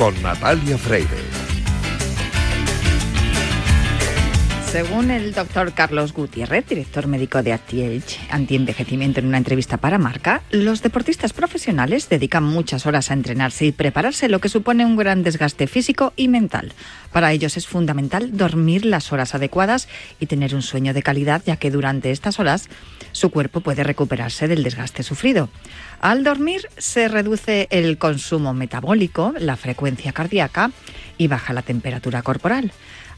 con Natalia Freire. Según el doctor Carlos Gutiérrez, director médico de Anti-Age, anti-envejecimiento, en una entrevista para Marca, los deportistas profesionales dedican muchas horas a entrenarse y prepararse, lo que supone un gran desgaste físico y mental. Para ellos es fundamental dormir las horas adecuadas y tener un sueño de calidad, ya que durante estas horas su cuerpo puede recuperarse del desgaste sufrido. Al dormir se reduce el consumo metabólico, la frecuencia cardíaca y baja la temperatura corporal.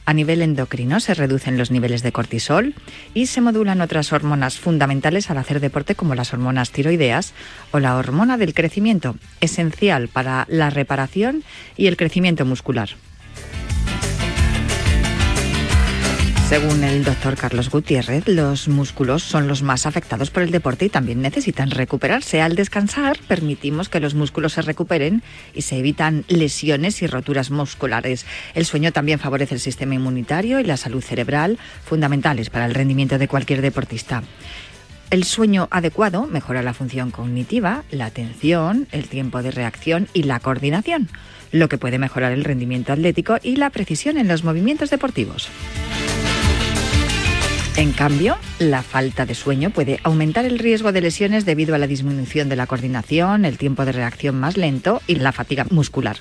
A nivel endocrino se reducen los niveles de cortisol y se modulan otras hormonas fundamentales al hacer deporte como las hormonas tiroideas o la hormona del crecimiento, esencial para la reparación y el crecimiento muscular. Según el doctor Carlos Gutiérrez, los músculos son los más afectados por el deporte y también necesitan recuperarse. Al descansar, permitimos que los músculos se recuperen y se evitan lesiones y roturas musculares. El sueño también favorece el sistema inmunitario y la salud cerebral, fundamentales para el rendimiento de cualquier deportista. El sueño adecuado mejora la función cognitiva, la atención, el tiempo de reacción y la coordinación, lo que puede mejorar el rendimiento atlético y la precisión en los movimientos deportivos. En cambio, la falta de sueño puede aumentar el riesgo de lesiones debido a la disminución de la coordinación, el tiempo de reacción más lento y la fatiga muscular.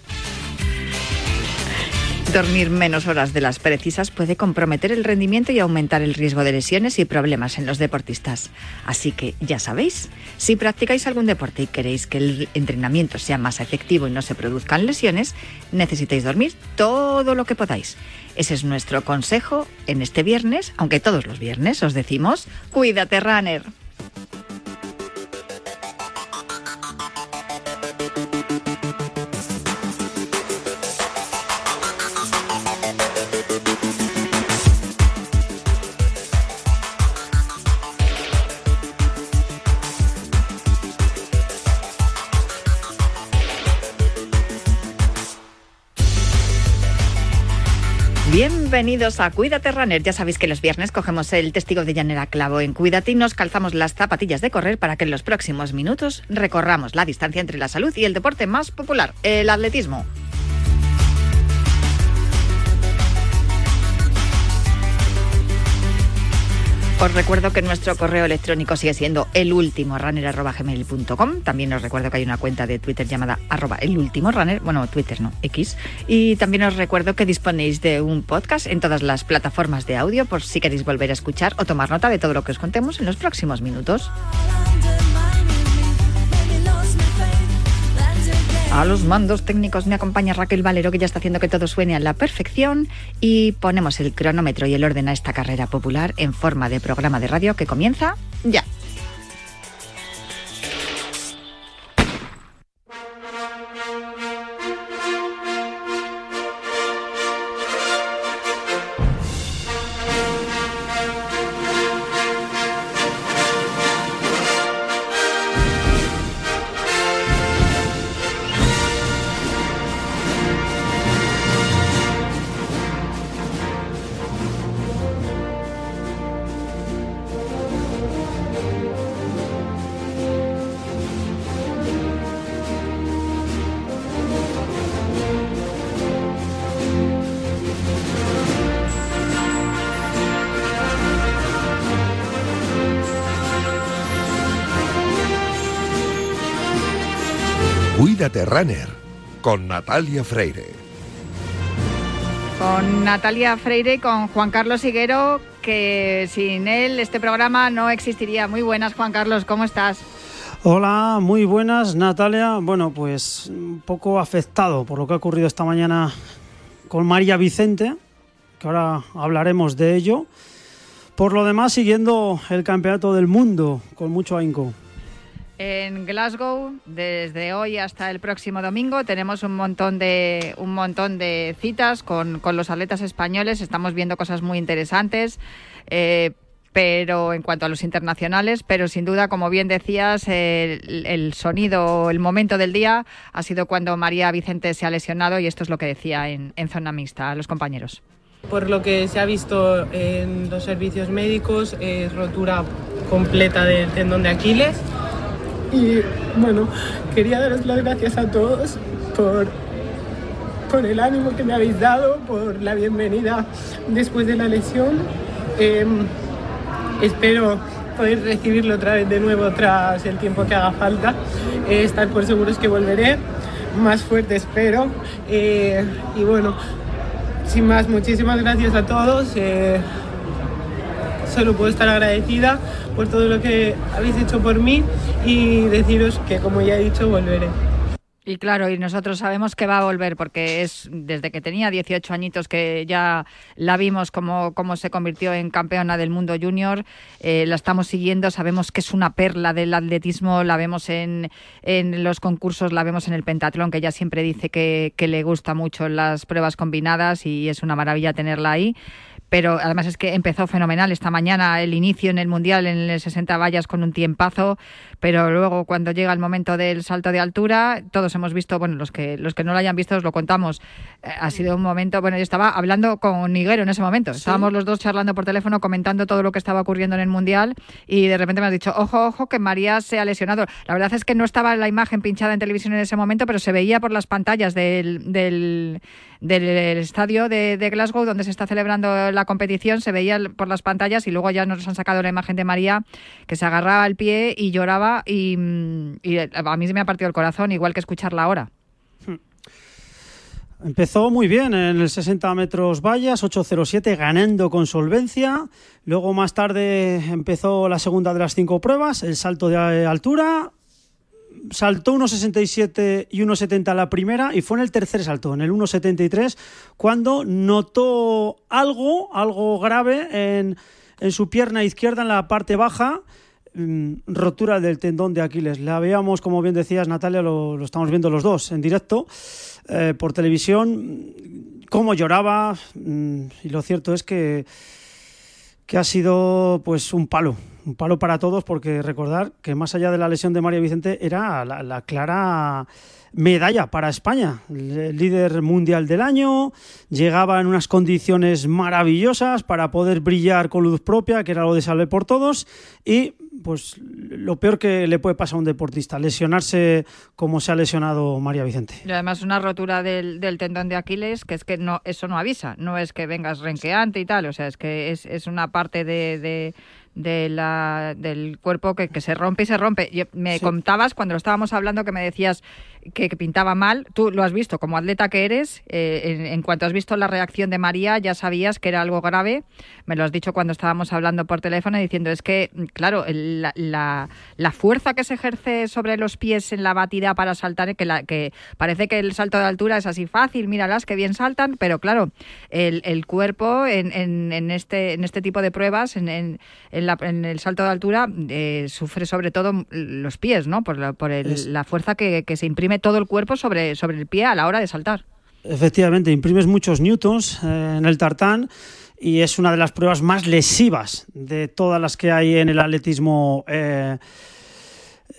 Dormir menos horas de las precisas puede comprometer el rendimiento y aumentar el riesgo de lesiones y problemas en los deportistas. Así que ya sabéis, si practicáis algún deporte y queréis que el entrenamiento sea más efectivo y no se produzcan lesiones, necesitáis dormir todo lo que podáis. Ese es nuestro consejo en este viernes, aunque todos los viernes os decimos, cuídate runner. Bienvenidos a Cuídate Runner. Ya sabéis que los viernes cogemos el testigo de llanera clavo en Cuídate y nos calzamos las zapatillas de correr para que en los próximos minutos recorramos la distancia entre la salud y el deporte más popular, el atletismo. Os recuerdo que nuestro correo electrónico sigue siendo elultimorunner.gmail.com. También os recuerdo que hay una cuenta de Twitter llamada arroba elultimorunner. Bueno, Twitter no, X. Y también os recuerdo que disponéis de un podcast en todas las plataformas de audio por si queréis volver a escuchar o tomar nota de todo lo que os contemos en los próximos minutos. A los mandos técnicos me acompaña Raquel Valero, que ya está haciendo que todo suene a la perfección. Y ponemos el cronómetro y el orden a esta carrera popular en forma de programa de radio que comienza ya. Cuídate Runner con Natalia Freire. Con Natalia Freire y con Juan Carlos Higuero, que sin él este programa no existiría. Muy buenas, Juan Carlos, ¿cómo estás? Hola, muy buenas, Natalia. Bueno, pues un poco afectado por lo que ha ocurrido esta mañana con María Vicente, que ahora hablaremos de ello. Por lo demás, siguiendo el Campeonato del Mundo con mucho ahínco. En Glasgow, desde hoy hasta el próximo domingo, tenemos un montón de, un montón de citas con, con los atletas españoles. Estamos viendo cosas muy interesantes. Eh, pero en cuanto a los internacionales, pero sin duda, como bien decías, el, el, sonido, el momento del día ha sido cuando María Vicente se ha lesionado y esto es lo que decía en, en zona mixta a los compañeros. Por lo que se ha visto en los servicios médicos, es rotura completa del tendón de Aquiles y bueno, quería daros las gracias a todos por con el ánimo que me habéis dado, por la bienvenida después de la lesión. Em, espero poder recibirlo otra vez de nuevo tras el tiempo que haga falta. Eh, estar por seguros que volveré más fuerte, espero. Eh, y bueno, sin más, muchísimas gracias a todos. Solo puedo estar agradecida por todo lo que habéis hecho por mí y deciros que, como ya he dicho, volveré. Y claro, y nosotros sabemos que va a volver porque es desde que tenía 18 añitos que ya la vimos como, como se convirtió en campeona del mundo junior, eh, la estamos siguiendo, sabemos que es una perla del atletismo, la vemos en, en los concursos, la vemos en el pentatlón, que ella siempre dice que, que le gusta mucho las pruebas combinadas y es una maravilla tenerla ahí pero además es que empezó fenomenal esta mañana el inicio en el Mundial en el 60 vallas con un tiempazo, pero luego cuando llega el momento del salto de altura, todos hemos visto, bueno, los que los que no lo hayan visto os lo contamos, eh, ha sido un momento, bueno, yo estaba hablando con Niguero en ese momento, estábamos los dos charlando por teléfono comentando todo lo que estaba ocurriendo en el Mundial y de repente me has dicho, ojo, ojo, que María se ha lesionado. La verdad es que no estaba la imagen pinchada en televisión en ese momento, pero se veía por las pantallas del, del del estadio de, Glasgow donde se está celebrando la competición, se veía por las pantallas y luego ya nos han sacado la imagen de María que se agarraba al pie y lloraba y, a mí se me ha partido el corazón, igual que escucharla ahora. Hmm. Empezó muy bien en el 60 metros vallas, 8.07, ganando con solvencia. Luego más tarde empezó la segunda de las cinco pruebas, el salto de altura, saltó 1,67 y 1,70 la primera y fue en el tercer salto, en el 1,73, cuando notó algo, algo grave en, en, su pierna izquierda en la parte baja, mm, rotura del tendón de Aquiles. La veíamos, como bien decías Natalia, lo, lo estamos viendo los dos en directo eh, por televisión, cómo lloraba mm, y lo cierto es que que ha sido pues un palo, un palo para todos porque recordar que más allá de la lesión de María Vicente era la, clara medalla para España, líder mundial del año, llegaba en unas condiciones maravillosas para poder brillar con luz propia, que era lo de salve por todos, y pues lo peor que le puede pasar a un deportista, lesionarse como se ha lesionado María Vicente. Además una rotura del, tendón de Aquiles, que es que no eso no avisa, no es que vengas renqueante y tal, o sea, es que es, una parte de la, del cuerpo que, que, se rompe y se rompe. me contabas cuando lo estábamos hablando que me decías que, pintaba mal. Tú lo has visto como atleta que eres. Eh, en, cuanto has visto la reacción de María, ya sabías que era algo grave. Me lo has dicho cuando estábamos hablando por teléfono diciendo es que, claro, la, la, fuerza que se ejerce sobre los pies en la batida para saltar, que, la, que parece que el salto de altura es así fácil, míralas que bien saltan, pero claro, el, el cuerpo en, en, este, en este tipo de pruebas, en, en en, el salto de altura eh, sufre sobre todo los pies, ¿no? Por la, por la fuerza que, se imprime todo el cuerpo sobre, sobre el pie a la hora de saltar. Efectivamente, imprimes muchos newtons eh, en el tartán y es una de las pruebas más lesivas de todas las que hay en el atletismo. Eh,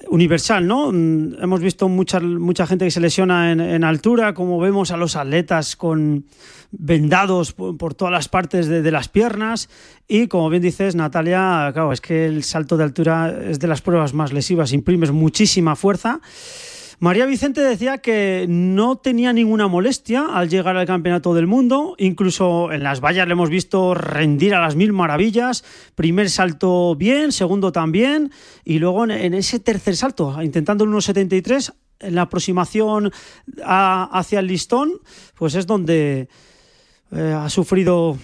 universal, ¿no? Mm, hemos visto mucha, mucha gente que se lesiona en, altura, como vemos a los atletas con vendados por, todas las partes de, las piernas y como bien dices Natalia, claro, es que el salto de altura es de las pruebas más lesivas, imprimes muchísima fuerza María Vicente decía que no tenía ninguna molestia al llegar al Campeonato del Mundo, incluso en las vallas le hemos visto rendir a las mil maravillas, primer salto bien, segundo también, y luego en, ese tercer salto, intentando el 1.73, en la aproximación hacia el listón, pues es donde eh, ha sufrido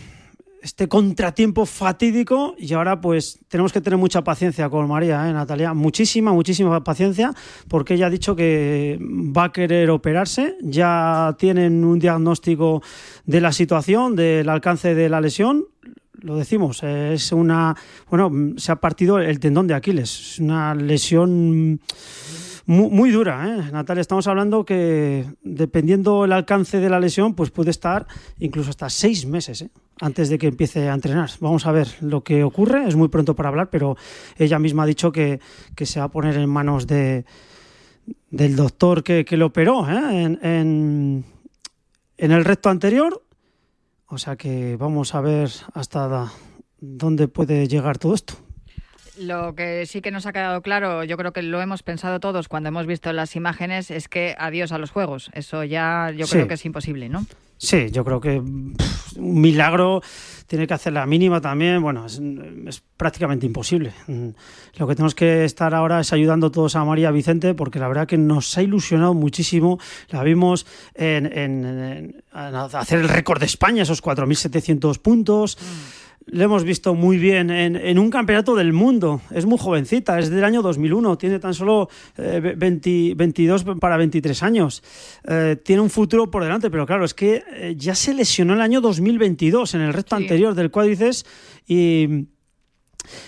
este contratiempo fatídico y ahora pues tenemos que tener mucha paciencia con María, ¿eh, Natalia? Muchísima, muchísima paciencia porque ella ha dicho que va a querer operarse, ya tienen un diagnóstico de la situación, del alcance de la lesión, lo decimos, es una, bueno, se ha partido el tendón de Aquiles, es una lesión muy, dura, ¿eh? Natalia. Estamos hablando que dependiendo el alcance de la lesión, pues puede estar incluso hasta seis meses ¿eh? Antes de que empiece a entrenar. Vamos a ver lo que ocurre. Es muy pronto para hablar, pero ella misma ha dicho que, se va a poner en manos de, del doctor que, que le operó ¿eh? en, en, en el recto anterior. O sea que vamos a ver hasta dónde puede llegar todo esto. Lo que sí que nos ha quedado claro, yo creo que lo hemos pensado todos cuando hemos visto las imágenes, es que adiós a los juegos. Eso ya yo creo que es imposible, ¿no? Sí, yo creo que un milagro tiene que hacer la mínima también. Bueno, es, prácticamente imposible. Mm, lo que tenemos que estar ahora es ayudando todos a María Vicente, porque la verdad que nos ha ilusionado muchísimo. La vimos en, hacer el récord de España, esos 4.700 puntos. Mm le hemos visto muy bien en, un campeonato del mundo. Es muy jovencita, es del año 2001, tiene tan solo 22 eh, para 23 años. Eh, tiene un futuro por delante, pero claro, es que eh, ya se lesionó el año 2022 en el resto anterior del cuádriceps y,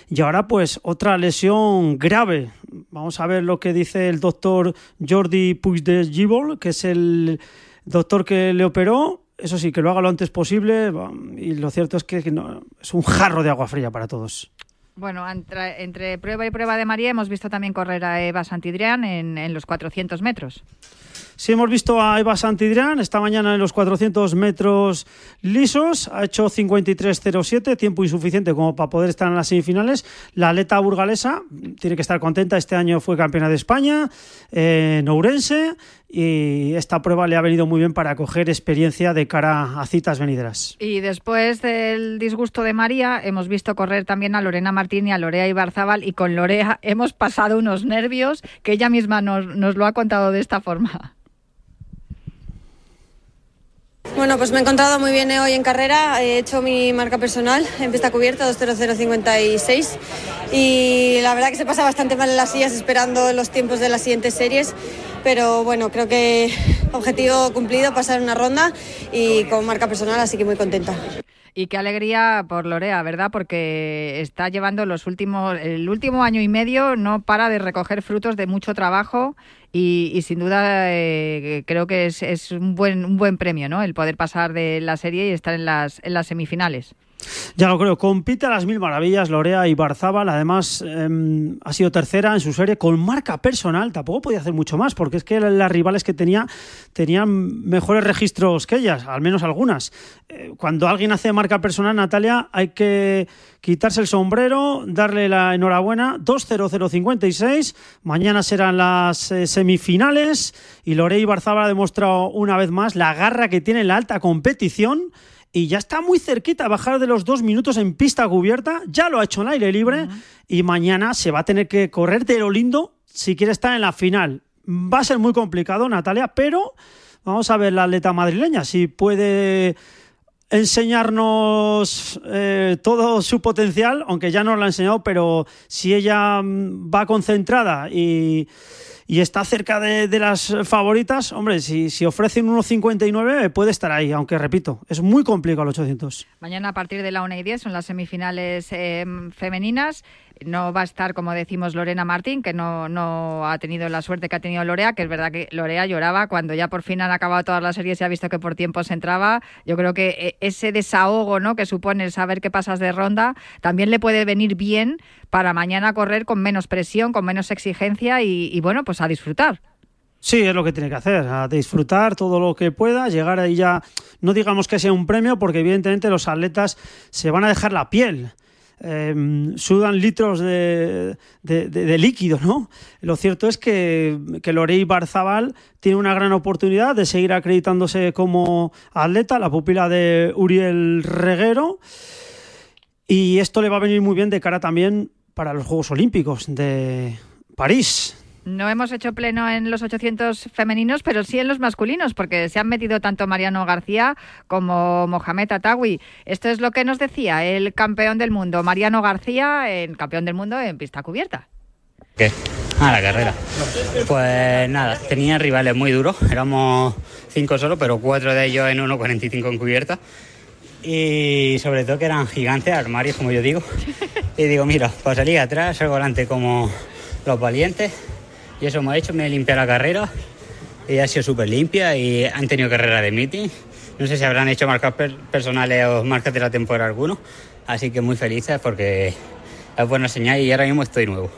y ahora pues otra lesión grave. Vamos a ver lo que dice el doctor Jordi Puig de Gibol, que es el doctor que le operó eso sí, que lo haga lo antes posible y lo cierto es que es un jarro de agua fría para todos. Bueno, entre, prueba y prueba de María hemos visto también correr a Eva Santidrián en, en los 400 metros. Sí, hemos visto a Eva Santidrián esta mañana en los 400 metros lisos. Ha hecho 53.07, tiempo insuficiente como para poder estar en las semifinales. La atleta burgalesa tiene que estar contenta. Este año fue campeona de España en Ourense y esta prueba le ha venido muy bien para coger experiencia de cara a citas venideras. Y después del disgusto de María, hemos visto correr también a Lorena Martín y a Lorea Ibarzábal y con Lorea hemos pasado unos nervios que ella misma nos, nos lo ha contado de esta forma. Bueno, pues me he encontrado muy bien hoy en carrera. He hecho mi marca personal en pista cubierta 2.0056 y la verdad que se pasa bastante mal en las sillas esperando los tiempos de las siguientes series. Pero bueno, creo que objetivo cumplido, pasar una ronda y con marca personal, así que muy contenta. Y qué alegría por Lorea, ¿verdad? Porque está llevando los últimos, el último año y medio, no para de recoger frutos de mucho trabajo y, sin duda eh, creo que es, es, un, buen, un buen premio, ¿no? El poder pasar de la serie y estar en las, en las semifinales. Ya lo creo, compite a las mil maravillas Lorea y Barzábal, además em, ha sido tercera en su serie con marca personal, tampoco podía hacer mucho más, porque es que las rivales que tenía tenían mejores registros que ellas, al menos algunas. Eh, cuando alguien hace marca personal, Natalia, hay que quitarse el sombrero, darle la enhorabuena, 2-0-0-56, mañana serán las eh, semifinales y Lorea y Barzábal ha demostrado una vez más la garra que tiene en la alta competición y ya está muy cerquita bajar de los dos minutos en pista cubierta, ya lo ha hecho en aire libre y mañana se va a tener que correr de lo lindo si quiere estar en la final. Va a ser muy complicado, Natalia, pero vamos a ver la atleta madrileña, si puede enseñarnos eh, todo su potencial, aunque ya nos lo ha enseñado, pero si ella mm, va concentrada y y está cerca de, las favoritas, hombre, si, si ofrecen 1.59 puede estar ahí, aunque repito, es muy complicado el 800. Mañana a partir de la 1 y 10 son las semifinales eh, femeninas no va a estar, como decimos, Lorena Martín, que no, no ha tenido la suerte que ha tenido Lorea, que es verdad que Lorea lloraba cuando ya por fin han acabado todas las series y ha visto que por tiempo se entraba. Yo creo que eh, ese desahogo ¿no? que supone el saber que pasas de ronda también le puede venir bien para mañana correr con menos presión, con menos exigencia y, bueno, pues a disfrutar. Sí, es lo que tiene que hacer, a disfrutar todo lo que pueda, llegar ahí ya, no digamos que sea un premio, porque evidentemente los atletas se van a dejar la piel. Em, sudan litros de, líquido, ¿no? Lo cierto es que, que Lorey Barzabal tiene una gran oportunidad de seguir acreditándose como atleta, la pupila de Uriel Reguero, y esto le va a venir muy bien de cara también para los Juegos Olímpicos de París. No hemos hecho pleno en los 800 femeninos, pero sí en los masculinos, porque se han metido tanto Mariano García como Mohamed Atawi. Esto es lo que nos decía el campeón del mundo, Mariano García, el campeón del mundo en pista cubierta. ¿Qué? Ah, la carrera. Pues nada, tenía rivales muy duros, éramos cinco solo, pero cuatro de ellos en 1.45 en cubierta. Y sobre todo que eran gigantes, armarios, como yo digo. Y digo, mira, pues salir atrás, salgo adelante como los valientes y eso hemos hecho, me he limpiado la carrera y ha sido súper limpia y han tenido carrera de meeting. No sé si habrán hecho marcas personales o marcas de la temporada alguno, así que muy felices porque es buena señal y ahora mismo estoy nuevo.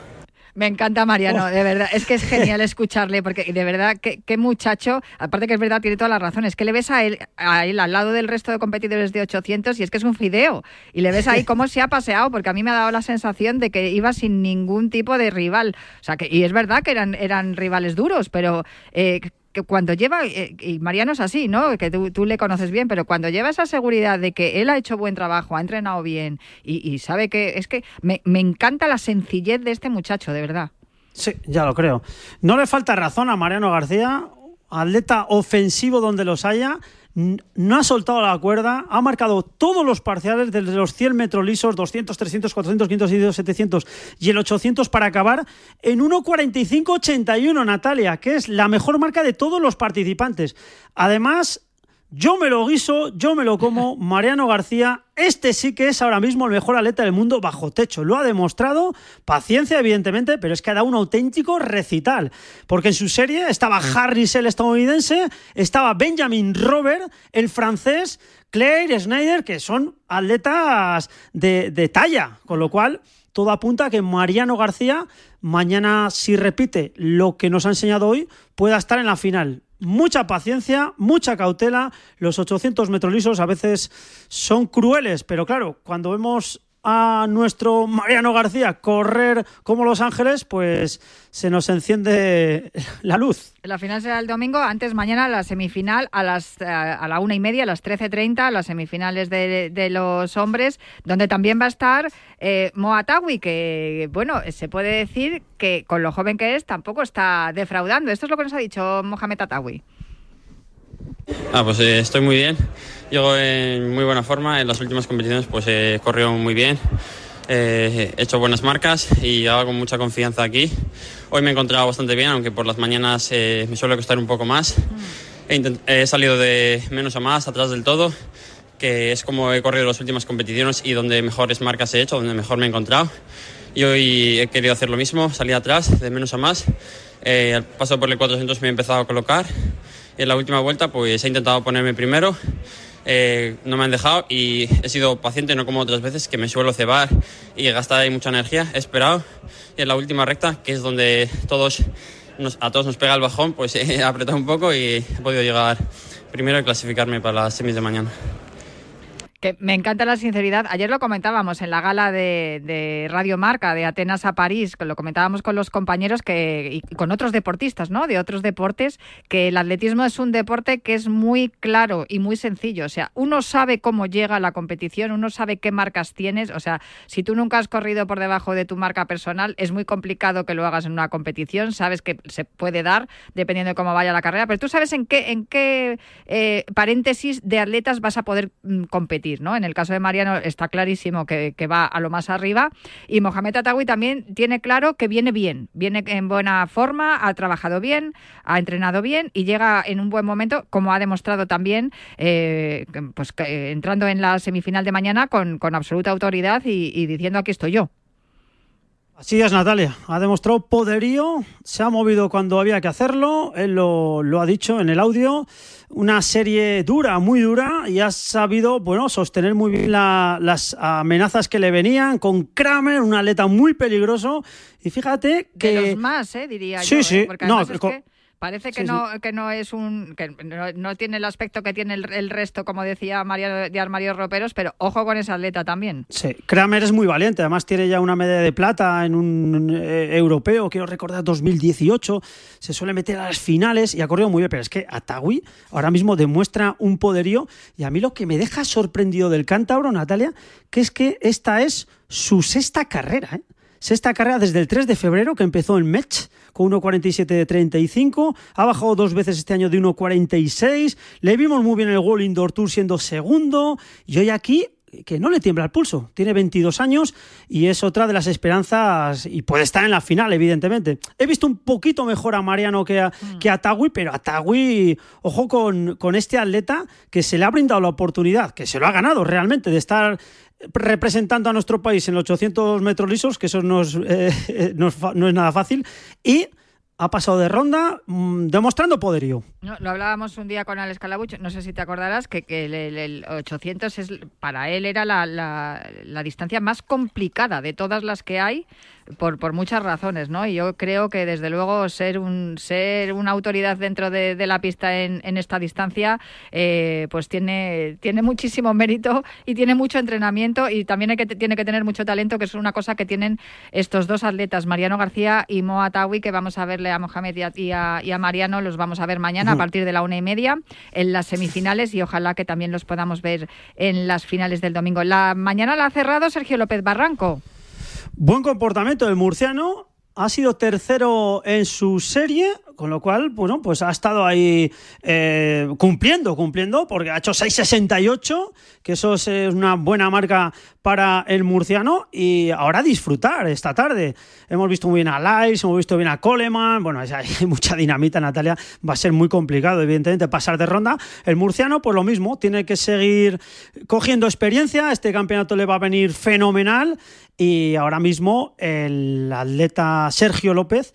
Me encanta Mariano, de verdad. Es que es genial escucharle, porque de verdad, qué, muchacho, aparte que es verdad, tiene todas las razones, que le ves a él, a él al lado del resto de competidores de 800 y es que es un fideo. Y le ves ahí cómo se ha paseado, porque a mí me ha dado la sensación de que iba sin ningún tipo de rival. O sea, que, y es verdad que eran, eran rivales duros, pero eh, que cuando lleva, eh, y Mariano es así, ¿no? Que tú, le conoces bien, pero cuando lleva esa seguridad de que él ha hecho buen trabajo, ha entrenado bien y, sabe que es que me, me encanta la sencillez de este muchacho, de verdad. Sí, ya lo creo. No le falta razón a Mariano García, atleta ofensivo donde los haya no ha soltado la cuerda, ha marcado todos los parciales desde los 100 metros lisos, 200, 300, 400, 500, 700 y el 800 para acabar en 1.45.81, Natalia, que es la mejor marca de todos los participantes. Además, yo me lo guiso, yo me lo como. Mariano García, este sí que es ahora mismo el mejor atleta del mundo bajo techo. Lo ha demostrado, paciencia evidentemente, pero es que ha dado un auténtico recital. Porque en su serie estaba Harris el estadounidense, estaba Benjamin Robert el francés, Claire Schneider, que son atletas de, de talla. Con lo cual, todo apunta a que Mariano García, mañana si repite lo que nos ha enseñado hoy, pueda estar en la final mucha paciencia, mucha cautela. Los 800 metros lisos a veces son crueles, pero claro, cuando vemos a nuestro Mariano García correr como Los Ángeles, pues se nos enciende la luz. La final será el domingo, antes mañana la semifinal a las eh, a la una y media, a las 13.30, las semifinales de, los hombres, donde también va a estar eh, Moatawi, que bueno, se puede decir que con lo joven que es tampoco está defraudando. Esto es lo que nos ha dicho Mohamed Atawi. Ah, pues eh, estoy muy bien. Llego en muy buena forma. En las últimas competiciones pues he corrido muy bien. he hecho buenas marcas y hago con mucha confianza aquí. Hoy me he encontrado bastante bien, aunque por las mañanas eh, me suele costar un poco más. He, salido de menos a más, atrás del todo, que es como he corrido las últimas competiciones y donde mejores marcas he hecho, donde mejor me he encontrado. Y hoy he querido hacer lo mismo, salir atrás, de menos a más. Eh, al paso por el 400 me he empezado a colocar en la última vuelta pues he intentado ponerme primero, eh, no me han dejado y he sido paciente, no como otras veces que me suelo cebar y gastar ahí mucha energía. He esperado y en la última recta, que es donde todos a todos nos pega el bajón, pues he apretado un poco y he podido llegar primero y clasificarme para las semis de mañana me encanta la sinceridad. Ayer lo comentábamos en la gala de, Radio Marca de Atenas a París, que lo comentábamos con los compañeros que, y con otros deportistas, ¿no? De otros deportes, que el atletismo es un deporte que es muy claro y muy sencillo. O sea, uno sabe cómo llega a la competición, uno sabe qué marcas tienes. O sea, si tú nunca has corrido por debajo de tu marca personal, es muy complicado que lo hagas en una competición. Sabes que se puede dar dependiendo de cómo vaya la carrera, pero tú sabes en qué, en qué eh, paréntesis de atletas vas a poder mm, competir. En el caso de Mariano está clarísimo que, va a lo más arriba y Mohamed Atawi también tiene claro que viene bien, viene en buena forma, ha trabajado bien, ha entrenado bien y llega en un buen momento, como ha demostrado también, eh, pues entrando en la semifinal de mañana con, absoluta autoridad y diciendo aquí estoy yo. Así es, Natalia. Ha demostrado poderío, se ha movido cuando había que hacerlo, él lo, ha dicho en el audio. Una serie dura, muy dura, y ha sabido bueno, sostener muy bien las amenazas que le venían con Kramer, un atleta muy peligroso. Y fíjate que. De los más, ¿eh? diría sí, yo. Sí, ¿eh? sí. No, Parece que no que no es un que no, tiene el aspecto que tiene el, resto, como decía Mario de Armario Roperos, pero ojo con esa atleta también. Sí, Kramer es muy valiente, además tiene ya una medalla de plata en un eh, europeo, quiero recordar 2018, se suele meter a las finales y ha corrido muy bien, pero es que Atawi ahora mismo demuestra un poderío y a mí lo que me deja sorprendido del cántabro, Natalia, que es que esta es su sexta carrera, ¿eh? Sexta carrera desde el 3 de febrero que empezó en Metz con 1.47 de 35. Ha bajado dos veces este año de 1.46. Le vimos muy bien el World Indoor Tour siendo segundo. Y hoy aquí que no le tiembla el pulso. Tiene 22 años y es otra de las esperanzas y puede estar en la final, evidentemente. He visto un poquito mejor a Mariano que a, mm. que a Tagui, pero a Tagui, ojo con, con este atleta que se le ha brindado la oportunidad, que se lo ha ganado realmente, de estar representando a nuestro país en los 800 metros lisos, que eso no es, eh, no es, nada fácil, y ha pasado de ronda mm, demostrando poderío. No, lo hablábamos un día con Alex Calabuch, no sé si te acordarás, que, que el, 800 es, para él era la, distancia más complicada de todas las que hay, por, por muchas razones, ¿no? Y yo creo que desde luego ser un ser una autoridad dentro de, la pista en, en, esta distancia, eh, pues tiene, tiene muchísimo mérito y tiene mucho entrenamiento y también hay que, tiene que tener mucho talento, que es una cosa que tienen estos dos atletas, Mariano García y Moa Tawi, que vamos a verle a Mohamed y a, y a, Mariano, los vamos a ver mañana a partir de la una y media en las semifinales y ojalá que también los podamos ver en las finales del domingo. La mañana la ha cerrado Sergio López Barranco. Buen comportamiento del murciano. Ha sido tercero en su serie, con lo cual, bueno, pues ha estado ahí eh, cumpliendo, cumpliendo, porque ha hecho 6.68, que eso es una buena marca para el murciano, y ahora disfrutar esta tarde. Hemos visto muy bien a Lais, hemos visto bien a Coleman, bueno, hay mucha dinamita, Natalia, va a ser muy complicado, evidentemente, pasar de ronda. El murciano, pues lo mismo, tiene que seguir cogiendo experiencia, este campeonato le va a venir fenomenal, y ahora mismo el atleta Sergio López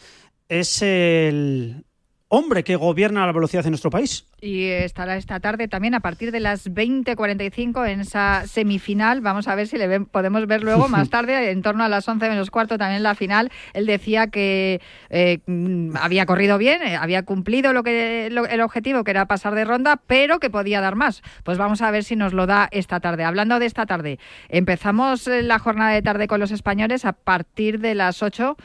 es el hombre que gobierna la velocidad en nuestro país. Y estará esta tarde también a partir de las 20.45 en esa semifinal. Vamos a ver si le podemos ver luego más tarde, en torno a las 11 menos cuarto, también la final. Él decía que eh, mm, había corrido bien, eh, había cumplido lo que el objetivo, que era pasar de ronda, pero que podía dar más. Pues vamos a ver si nos lo da esta tarde. Hablando de esta tarde, empezamos eh, la jornada de tarde con los españoles a partir de las 8.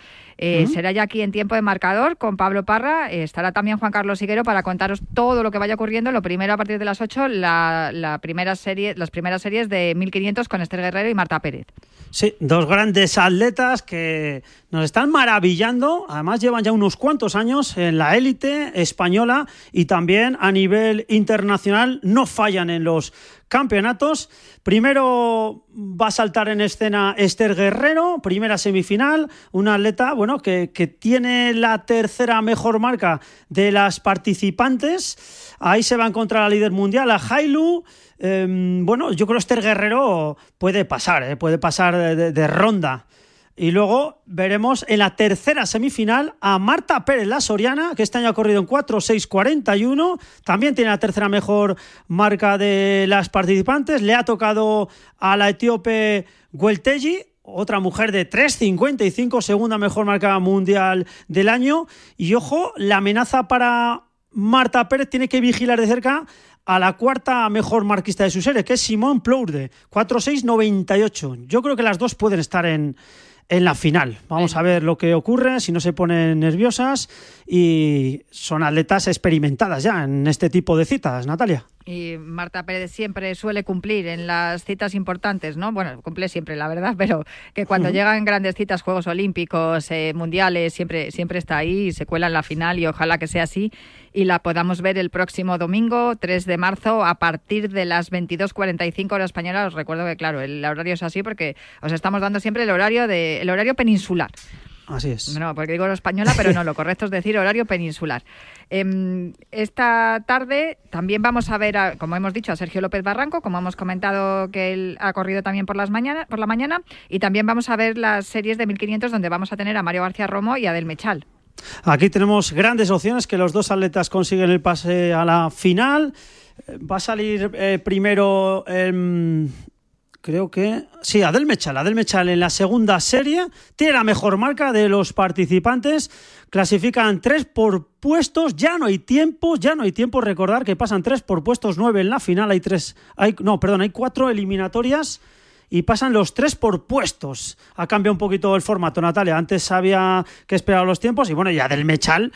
Será ya aquí en tiempo de marcador con Pablo Parra. estará también Juan Carlos Higuero para contaros todo lo que vaya ocurriendo. Lo primero a partir de las 8, la, primera serie, las primeras series de 1500 con Esther Guerrero y Marta Pérez. Sí, dos grandes atletas que nos están maravillando. Además, llevan ya unos cuantos años en la élite española y también a nivel internacional. No fallan en los campeonatos. Primero va a saltar en escena Esther Guerrero, primera semifinal, una atleta bueno, que, que tiene la tercera mejor marca de las participantes. Ahí se va a encontrar la líder mundial, a Hailu. Em, bueno, yo creo que Esther Guerrero puede pasar, eh, puede pasar de ronda. Y luego veremos en la tercera semifinal a Marta Pérez, la soriana, que este año ha corrido en 4.6.41. También tiene la tercera mejor marca de las participantes. Le ha tocado a la etíope Guelteji, otra mujer de 3.55, segunda mejor marca mundial del año. Y ojo, la amenaza para Marta Pérez tiene que vigilar de cerca a la cuarta mejor marquista de su serie, que es Simón Plourde, 4.6.98. Yo creo que las dos pueden estar en en la final. Vamos a ver lo que ocurre, si no se ponen nerviosas y son atletas experimentadas ya en este tipo de citas, Natalia. Y Marta Pérez siempre suele cumplir en las citas importantes, ¿no? Bueno, cumple siempre, la verdad, pero que cuando llegan grandes citas, Juegos Olímpicos, eh, Mundiales, siempre, siempre está ahí y se cuela en la final y ojalá que sea así y la podamos ver el próximo domingo, 3 de marzo, a partir de las 22.45 horas española. Os recuerdo que, claro, el horario es así porque os estamos dando siempre el horario, de, el horario peninsular. Así es. No, porque digo lo española, pero no, lo correcto es decir horario peninsular. Em, esta tarde también vamos a ver, como hemos dicho, a Sergio López Barranco, como hemos comentado que él ha corrido también por, las mañana, por la mañana, y también vamos a ver las series de 1500 donde vamos a tener a Mario García Romo y a Del Mechal. Aquí tenemos grandes opciones que los dos atletas consiguen el pase a la final. Va a salir eh, primero el creo que. Sí, Adel Mechal. Adel Mechal en la segunda serie tiene la mejor marca de los participantes. Clasifican tres por puestos. Ya no hay tiempo, ya no hay tiempo. Recordar que pasan tres por puestos, nueve en la final. Hay tres. Hay, no, perdón, hay cuatro eliminatorias y pasan los tres por puestos. Ha cambiado un poquito el formato, Natalia. Antes había que esperar los tiempos y bueno, ya del Mechal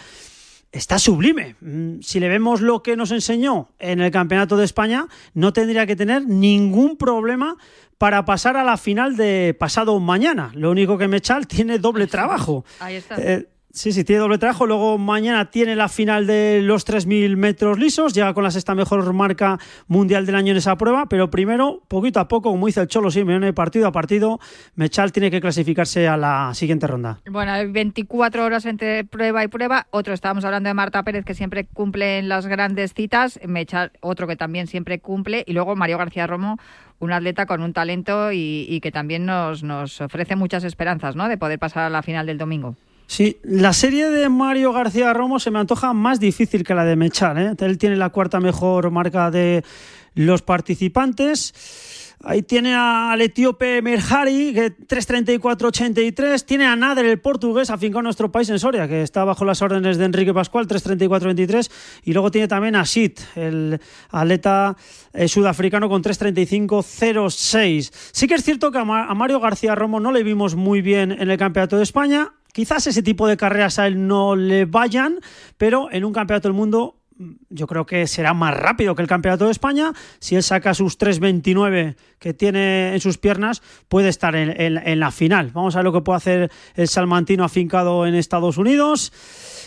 está sublime. Mm, si le vemos lo que nos enseñó en el Campeonato de España, no tendría que tener ningún problema para pasar a la final de pasado mañana. Lo único que Mechal tiene doble trabajo. Ahí está. Eh, Sí, sí, tiene doble trabajo. Luego mañana tiene la final de los 3.000 metros lisos. Llega con la sexta mejor marca mundial del año en esa prueba. Pero primero, poquito a poco, como dice el Cholo Simeone, partido a partido, Mechal tiene que clasificarse a la siguiente ronda. Bueno, hay 24 horas entre prueba y prueba. Otro, estábamos hablando de Marta Pérez, que siempre cumple en las grandes citas. Mechal, otro que también siempre cumple. Y luego Mario García Romo, un atleta con un talento y, y que también nos, nos ofrece muchas esperanzas ¿no? de poder pasar a la final del domingo. Sí, la serie de Mario García Romo se me antoja más difícil que la de Mechal. ¿eh? Él tiene la cuarta mejor marca de los participantes. Ahí tiene al etíope Merhari, que 3.34.83. Tiene a Nader, el portugués, afincado en nuestro país en Soria, que está bajo las órdenes de Enrique Pascual, 3.34.23. Y luego tiene también a Sid, el atleta eh, sudafricano, con 3.35.06. Sí que es cierto que a, a Mario García Romo no le vimos muy bien en el Campeonato de España. Quizás ese tipo de carreras a él no le vayan, pero en un Campeonato del Mundo yo creo que será más rápido que el Campeonato de España. Si él saca sus 3.29 que tiene en sus piernas, puede estar en, la final. Vamos a ver lo que puede hacer el salmantino afincado en Estados Unidos.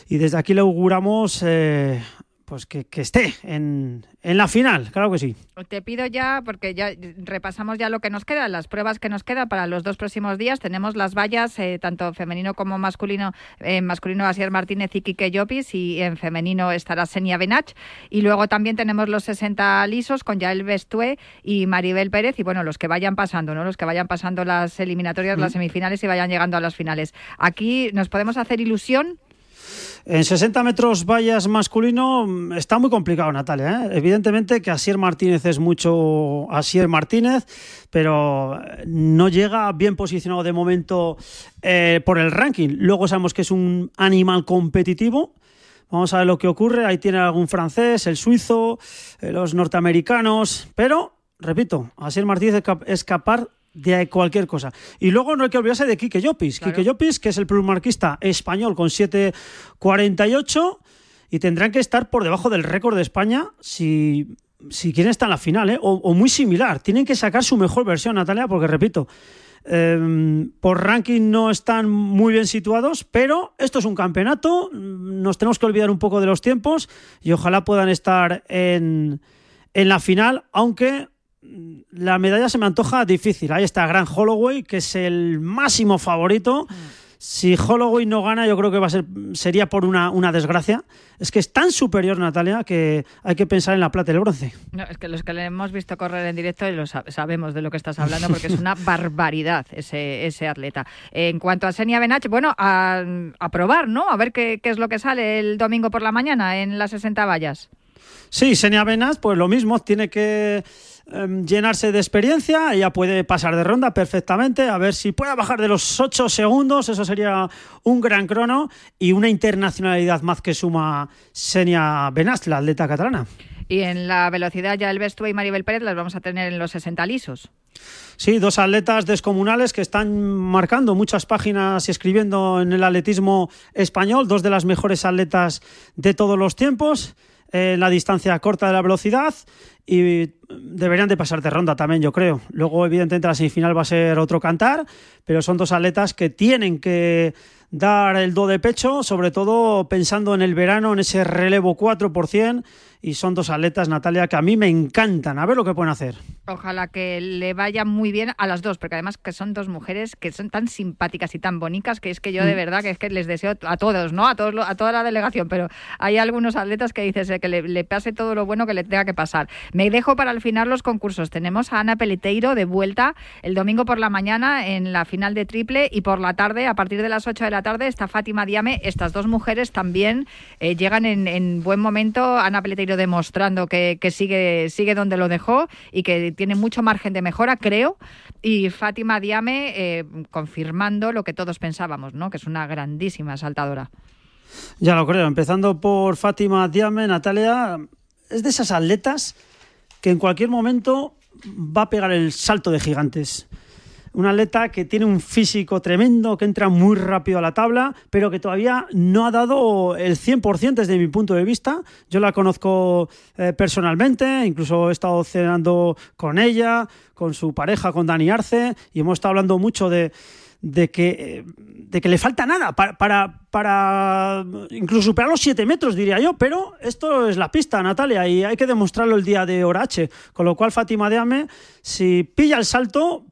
Y desde aquí le auguramos eh, pues que, esté en, la final, claro que sí. Te pido ya, porque ya repasamos ya lo que nos queda, las pruebas que nos quedan para los dos próximos días. Tenemos las vallas, eh, tanto femenino como masculino, en masculino Asier Martínez y Quique Llopis, y en femenino estará Senia Benach. Y luego también tenemos los 60 lisos con Yael Bestué y Maribel Pérez, y bueno, los que vayan pasando, ¿no? Los que vayan pasando las eliminatorias, las semifinales y vayan llegando a las finales. Aquí nos podemos hacer ilusión en 60 metros vallas masculino mm, está muy complicado, Natalia. ¿eh? Evidentemente que Asier Martínez es mucho Asier Martínez, pero eh, no llega bien posicionado de momento eh, por el ranking. Luego sabemos que es un animal competitivo. Vamos a ver lo que ocurre. Ahí tiene algún francés, el suizo, los norteamericanos. Pero, repito, Asier Martínez es capaz de cualquier cosa. Y luego no hay que olvidarse de Quique Llopis. Quique Llopis, que es el plumarquista español con 7.48 y tendrán que estar por debajo del récord de España si, si quieren estar en la final, ¿eh? o, muy similar. Tienen que sacar su mejor versión, Natalia, porque repito, em, por ranking no están muy bien situados, pero esto es un campeonato, nos tenemos que olvidar un poco de los tiempos y ojalá puedan estar en, en la final, aunque la medalla se me antoja difícil. Ahí está Gran Holloway, que es el máximo favorito. Si Holloway no gana, yo creo que va a ser, sería por una, una desgracia. Es que es tan superior, Natalia, que hay que pensar en la plata y el bronce. No, es que los que le hemos visto correr en directo lo sabemos de lo que estás hablando, porque es una barbaridad ese, ese atleta. En cuanto a Senia Benach, bueno, a, probar, ¿no? A ver qué, qué es lo que sale el domingo por la mañana en las 60 vallas. Sí, Senia Benach, pues lo mismo, tiene que Em, llenarse de experiencia, ella puede pasar de ronda perfectamente, a ver si puede bajar de los 8 segundos, eso sería un gran crono y una internacionalidad más que suma Senia Benast, la atleta catalana. Y en la velocidad ya el Bestúa y Maribel Pérez las vamos a tener en los 60 lisos. Sí, dos atletas descomunales que están marcando muchas páginas y escribiendo en el atletismo español, dos de las mejores atletas de todos los tiempos en la distancia corta de la velocidad y deberían de pasar de ronda también, yo creo. Luego, evidentemente, la semifinal va a ser otro cantar, pero son dos atletas que tienen que dar el do de pecho, sobre todo pensando en el verano, en ese relevo 4%, y son dos atletas, Natalia, que a mí me encantan. A ver lo que pueden hacer. Ojalá que le vaya muy bien a las dos, porque además que son dos mujeres que son tan simpáticas y tan bonitas que es que yo de mm. verdad que es que les deseo a todos, ¿no? A todos a toda la delegación, pero hay algunos atletas que dices eh, que le, pase todo lo bueno que le tenga que pasar. Me dejo para el final los concursos. Tenemos a Ana Peleteiro de vuelta el domingo por la mañana en la final de triple y por la tarde, a partir de las 8 de la tarde, está Fátima Diame. Estas dos mujeres también eh, llegan en, en buen momento. Ana Peleteiro demostrando que, sigue, sigue donde lo dejó y que tiene mucho margen de mejora, creo. Y Fátima Diame eh, confirmando lo que todos pensábamos, ¿no? que es una grandísima saltadora. Ya lo creo. Empezando por Fátima Diame, Natalia, es de esas atletas que en cualquier momento va a pegar el salto de gigantes un atleta que tiene un físico tremendo, que entra muy rápido a la tabla, pero que todavía no ha dado el 100% desde mi punto de vista. Yo la conozco eh, personalmente, incluso he estado cenando con ella, con su pareja, con Dani Arce, y hemos estado hablando mucho de, que, le falta nada para, para, para, incluso superar los 7 metros, diría yo, pero esto es la pista, Natalia, y hay que demostrarlo el día de Orache, con lo cual Fátima Deame, si pilla el salto,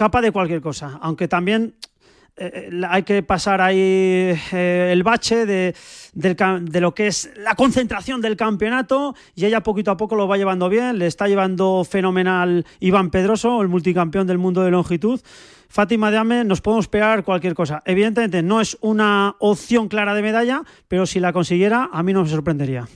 capa de cualquier cosa, aunque también eh, eh, hay que pasar ahí eh, el bache de, de, lo que es la concentración del campeonato y ella poquito a poco lo va llevando bien, le está llevando fenomenal Iván Pedroso, el multicampeón del mundo de longitud. Fátima de Ame, nos podemos pegar cualquier cosa. Evidentemente no es una opción clara de medalla, pero si la consiguiera, a mí no me sorprendería.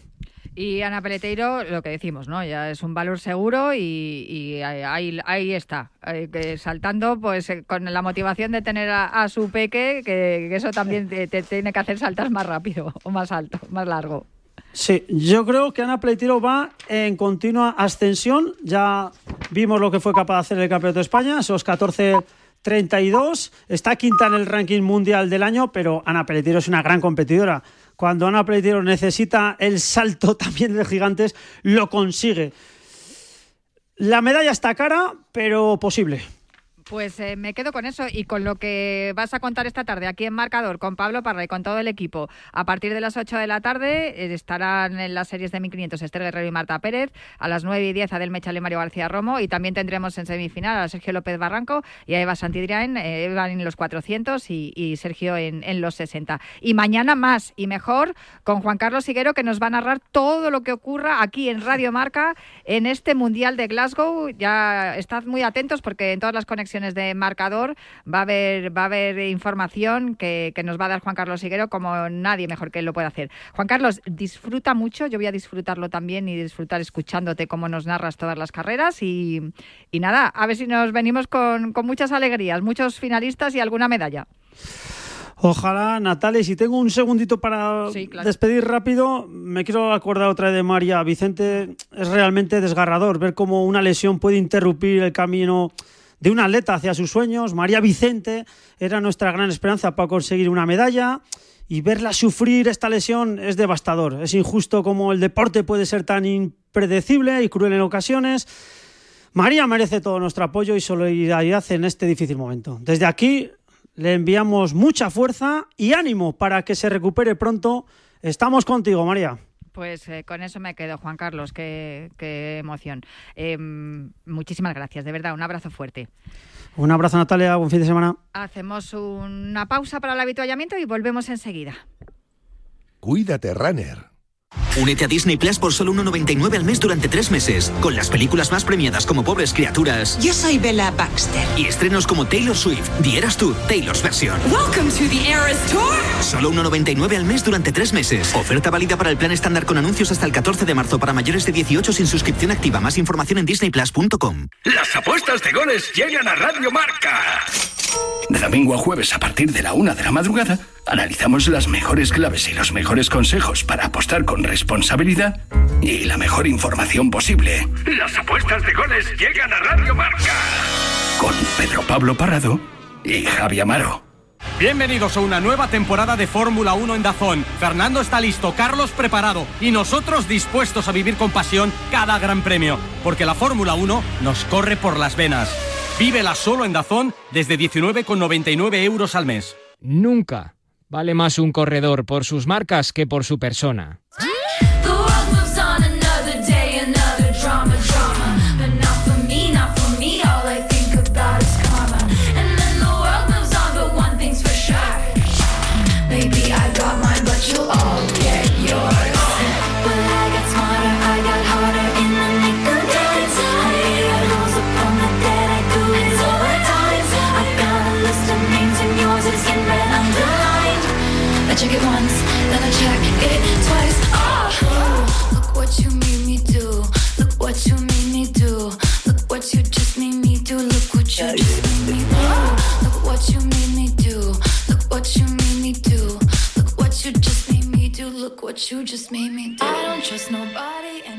Y Ana Peleteiro, lo que decimos, ¿no? Ya es un valor seguro y, ahí, está, eh, saltando pues eh, con la motivación de tener a, su peque, que, eso también te, tiene que hacer saltar más rápido o más alto, más largo. Sí, yo creo que Ana Peleteiro va en continua ascensión. Ya vimos lo que fue capaz de hacer el Campeonato de España, esos 14 32, está quinta en el ranking mundial del año, pero Ana Pelletiero es una gran competidora. Cuando Ana Pelletiero necesita el salto también de gigantes, lo consigue. La medalla está cara, pero posible. Pues eh, me quedo con eso y con lo que vas a contar esta tarde aquí en Marcador con Pablo Parra y con todo el equipo. A partir de las 8 de la tarde eh, estarán en las series de 1500 Esther Guerrero y Marta Pérez. A las 9 y 10 Adel Mechal y Mario García Romo. Y también tendremos en semifinal a Sergio López Barranco y a Eva Santidrián, eh, Eva en los 400 y, Sergio en, en, los 60. Y mañana más y mejor con Juan Carlos Higuero que nos va a narrar todo lo que ocurra aquí en Radio Marca en este Mundial de Glasgow. Ya estad muy atentos porque en todas las conexiones de marcador va a haber, va a haber información que, nos va a dar Juan Carlos Higuero como nadie mejor que él lo puede hacer. Juan Carlos, disfruta mucho, yo voy a disfrutarlo también y disfrutar escuchándote cómo nos narras todas las carreras y, nada, a ver si nos venimos con, muchas alegrías, muchos finalistas y alguna medalla. Ojalá, Natalia, si tengo un segundito para despedir rápido, me quiero acordar otra de María Vicente. Es realmente desgarrador ver cómo una lesión puede interrumpir el camino de un atleta hacia sus sueños. María Vicente era nuestra gran esperanza para conseguir una medalla y verla sufrir esta lesión es devastador. Es injusto como el deporte puede ser tan impredecible y cruel en ocasiones. María merece todo nuestro apoyo y solidaridad en este difícil momento. Desde aquí le enviamos mucha fuerza y ánimo para que se recupere pronto. Estamos contigo, María. Pues eh, con eso me quedo, Juan Carlos, qué, emoción. Em, muchísimas gracias, de verdad, un abrazo fuerte. Un abrazo, Natalia, buen fin de semana. Hacemos una pausa para el habituallamiento y volvemos enseguida. Cuídate, Runner. Únete a Disney Plus por solo 1,99 al mes durante tres meses, con las películas más premiadas como Pobres Criaturas. Yo soy Bella Baxter. Y estrenos como Taylor Swift, The Eras Tour, Taylor's versión. Welcome to the Eras Tour. Solo 1,99 al mes durante tres meses. Oferta válida para el plan estándar con anuncios hasta el 14 de marzo para mayores de 18 sin suscripción activa. Más información en disneyplus.com. Las apuestas de goles llegan a Radio Marca. De domingo a jueves a partir de la una de la madrugada, analizamos las mejores claves y los mejores consejos para apostar con responsabilidad y la mejor información posible. Las apuestas de goles llegan a Radio Marca. Con Pedro Pablo Parrado y Javi Amaro. Bienvenidos a una nueva temporada de Fórmula 1 en Dazón. Fernando está listo, Carlos preparado y nosotros dispuestos a vivir con pasión cada gran premio, porque la Fórmula 1 nos corre por las venas. Vívela solo en Dazón desde 19,99 euros al mes. Nunca vale más un corredor por sus marcas que por su persona.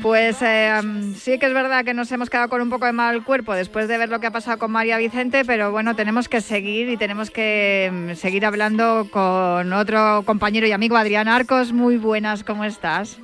Pues eh, sí que es verdad que nos hemos quedado con un poco de mal cuerpo después de ver lo que ha pasado con María Vicente, pero bueno, tenemos que seguir y tenemos que mm, seguir hablando con otro compañero y amigo, Adrián Arcos. Muy buenas, ¿cómo estás?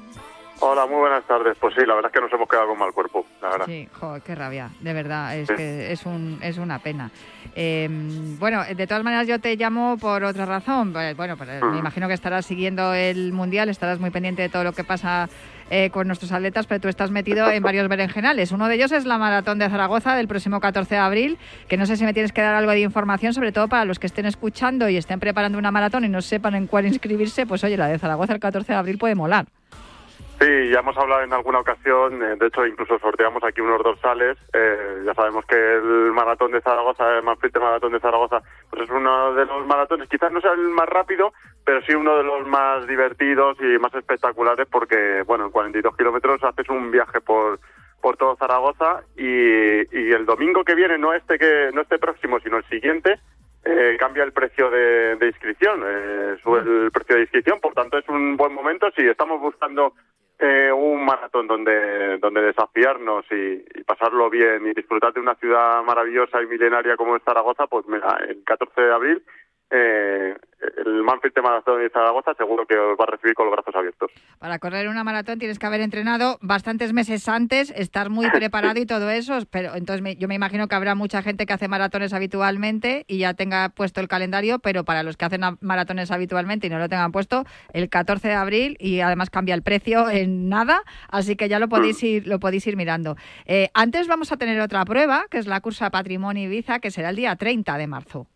Hola, muy buenas tardes. Pues sí, la verdad es que nos hemos quedado con mal cuerpo, la verdad. Sí, joder, qué rabia, de verdad, es que es, un, es una pena. Em, bueno, de todas maneras yo te llamo por otra razón. Bueno, pues, me mm. imagino que estarás siguiendo el Mundial, estarás muy pendiente de todo lo que pasa eh, con nuestros atletas, pero tú estás metido en varios berenjenales. Uno de ellos es la Maratón de Zaragoza del próximo 14 de abril, que no sé si me tienes que dar algo de información, sobre todo para los que estén escuchando y estén preparando una maratón y no sepan en cuál inscribirse, pues oye, la de Zaragoza el 14 de abril puede molar. Sí, ya hemos hablado en alguna ocasión, eh, de hecho incluso sorteamos aquí unos dorsales. Eh, ya sabemos que el maratón de Zaragoza, el Manfrite Maratón de Zaragoza, pues es uno de los maratones, quizás no sea el más rápido, pero sí uno de los más divertidos y más espectaculares porque, bueno, en 42 kilómetros haces un viaje por por todo Zaragoza y, y el domingo que viene, no este que no este próximo, sino el siguiente, eh, cambia el precio de, de inscripción, eh, sube el precio de inscripción, por tanto es un buen momento si estamos buscando eh, un maratón donde, donde desafiarnos y, y, pasarlo bien y disfrutar de una ciudad maravillosa y milenaria como es Zaragoza, pues mira, el 14 de abril eh, el Manfred Maratón de Zaragoza seguro que os va a recibir con los brazos abiertos. Para correr una maratón tienes que haber entrenado bastantes meses antes, estar muy preparado y todo eso, pero entonces me, yo me imagino que habrá mucha gente que hace maratones habitualmente y ya tenga puesto el calendario, pero para los que hacen maratones habitualmente y no lo tengan puesto, el 14 de abril y además cambia el precio en nada, así que ya lo podéis ir, lo podéis ir mirando. Eh, antes vamos a tener otra prueba, que es la cursa Patrimonio Ibiza, que será el día 30 de marzo.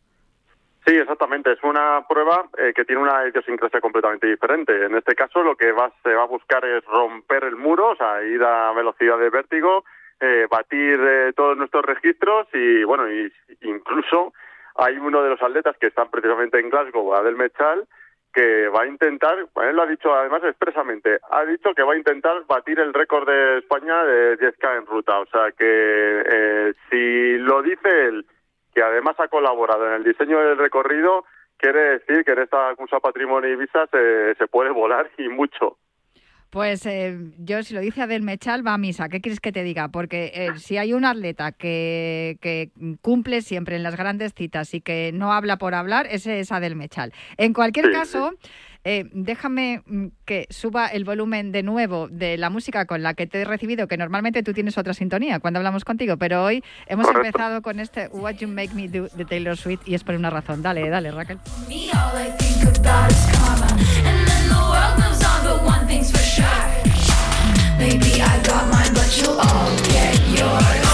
Sí, exactamente. Es una prueba eh, que tiene una idiosincrasia completamente diferente. En este caso, lo que va, se va a buscar es romper el muro, o sea, ir a velocidad de vértigo, eh, batir eh, todos nuestros registros y, bueno, y, incluso hay uno de los atletas que están precisamente en Glasgow, Adel Mechal, que va a intentar, él lo ha dicho además expresamente, ha dicho que va a intentar batir el récord de España de 10K en ruta. O sea que si lo dice él que además ha colaborado en el diseño del recorrido, quiere decir que en esta cursa Patrimonio Ibiza se, se puede volar y mucho. Pues eh, yo, si lo dice Adel Mechal, va a misa. ¿Qué quieres que te diga? Porque eh, si hay un atleta que, que, cumple siempre en las grandes citas y que no habla por hablar, ese es Adel Mechal. En cualquier Sí, caso, eh, déjame mm, que suba el volumen de nuevo de la música con la que te he recibido, que normalmente tú tienes otra sintonía cuando hablamos contigo, pero hoy hemos Correcto. empezado con este What You Make Me Do de Taylor Swift y es por una razón. Dale, dale, Raquel. Maybe I got mine, but you'll all get yours.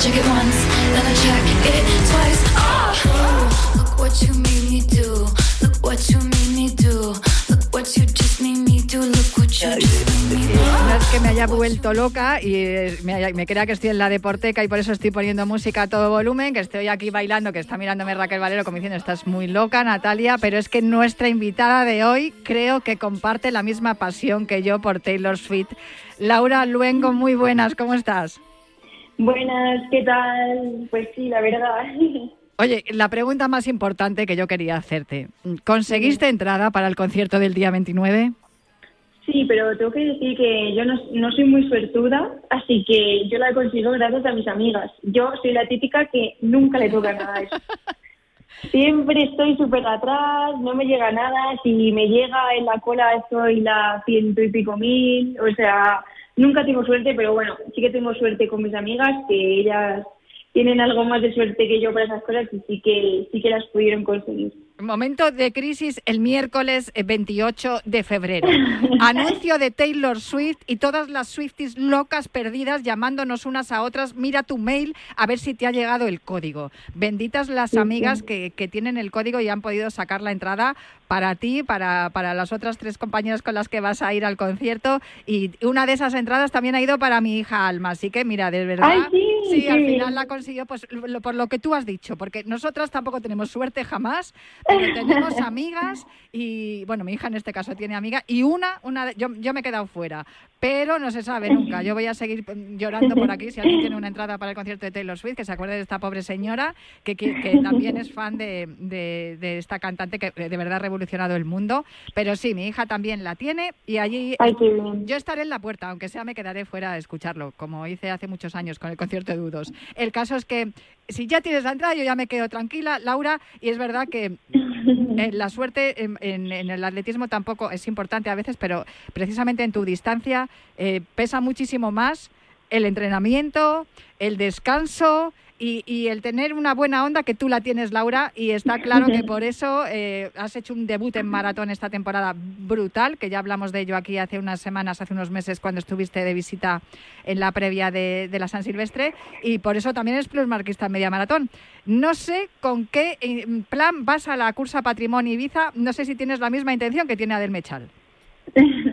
Check it once, then I check it twice. Oh, look what you made me do. Look what you made me do. Look what you just made me do. Look what you just made me do. No es que me haya vuelto loca y eh, me, me crea que estoy en la deporteca y por eso estoy poniendo música a todo volumen, que estoy aquí bailando, que está mirándome Raquel Valero como diciendo, estás muy loca, Natalia, pero es que nuestra invitada de hoy creo que comparte la misma pasión que yo por Taylor Swift. Laura Luengo, muy buenas, ¿cómo estás? Buenas, ¿qué tal? Pues sí, la verdad. Oye, la pregunta más importante que yo quería hacerte. ¿Conseguiste entrada para el concierto del día 29? Sí, pero tengo que decir que yo no, no soy muy suertuda, así que yo la consigo gracias a mis amigas. Yo soy la típica que nunca le toca nada a eso. Siempre estoy súper atrás, no me llega nada. Si me llega en la cola, estoy la ciento y pico mil. O sea, nunca tengo suerte, pero bueno, sí que tengo suerte con mis amigas, que ellas tienen algo más de suerte que yo para esas cosas y sí que, sí que las pudieron conseguir. Momento de crisis el miércoles eh, 28 de febrero. Anuncio de Taylor Swift y todas las Swifties locas perdidas llamándonos unas a otras. Mira tu mail a ver si te ha llegado el código. Benditas las amigas que, que tienen el código y han podido sacar la entrada para ti, para, para las otras tres compañeras con las que vas a ir al concierto. Y una de esas entradas también ha ido para mi hija Alma. Así que mira, de verdad. Ay, sí, al final la consiguió pues, lo- por lo que tú has dicho, porque nosotras tampoco tenemos suerte jamás, pero tenemos amigas y, bueno, mi hija en este caso tiene amiga y una, una yo, yo me he quedado fuera, pero no se sabe nunca. Yo voy a seguir mm, llorando por aquí si alguien tiene una entrada para el concierto de Taylor Swift, que se acuerde de esta pobre señora, que, que- que también es fan de, de- de esta cantante que de verdad ha revolucionado el mundo. Pero sí, mi hija también la tiene y allí Ay, yo estaré en la puerta, aunque sea me quedaré fuera a escucharlo, como hice hace muchos años con el concierto de Dudos. El caso es que si ya tienes la entrada, yo ya me quedo tranquila, Laura, y es verdad que eh, la suerte en, el atletismo tampoco es importante a veces, pero precisamente en tu distancia eh, pesa muchísimo más el entrenamiento, el descanso, y, y el tener una buena onda, que tú la tienes, Laura, y está claro que por eso eh, has hecho un debut en maratón esta temporada brutal, que ya hablamos de ello aquí hace unas semanas, hace unos meses, cuando estuviste de visita en la previa de, la San Silvestre, y por eso también es plusmarquista en media maratón. No sé con qué plan vas a la cursa Patrimonio Ibiza, no sé si tienes la misma intención que tiene Adel Mechal.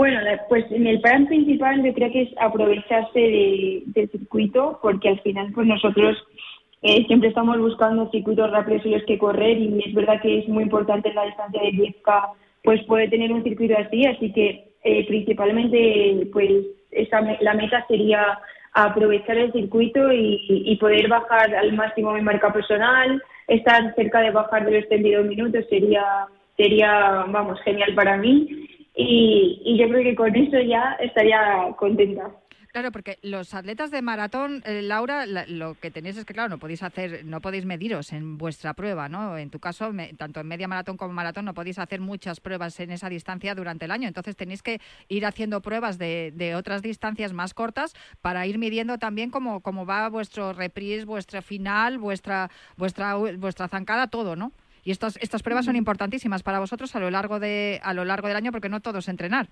Bueno, pues en el plan principal yo creo que es aprovecharse de- del circuito porque al final pues nosotros eh, siempre estamos buscando circuitos rápidos en los que correr y es verdad que es muy importante la distancia de 10K pues poder tener un circuito así, así que eh, principalmente pues esa, la meta sería aprovechar el circuito y, y poder bajar al máximo mi marca personal, estar cerca de bajar de los 32 minutos sería sería vamos genial para mí y, y yo creo que con eso ya estaría contenta. Claro, porque los atletas de maratón, eh, Laura, la- lo que tenéis es que, claro, no podéis hacer, no podéis mediros en vuestra prueba, ¿no? En tu caso, me- tanto en media maratón como maratón, no podéis hacer muchas pruebas en esa distancia durante el año. Entonces tenéis que ir haciendo pruebas de, de otras distancias más cortas para ir midiendo también cómo, cómo va vuestro reprise, vuestra final, vuestra, vuestra, vuestra zancada, todo, ¿no? Y estas, estas pruebas son importantísimas para vosotros a lo largo de, a lo largo del año porque no todos entrenar.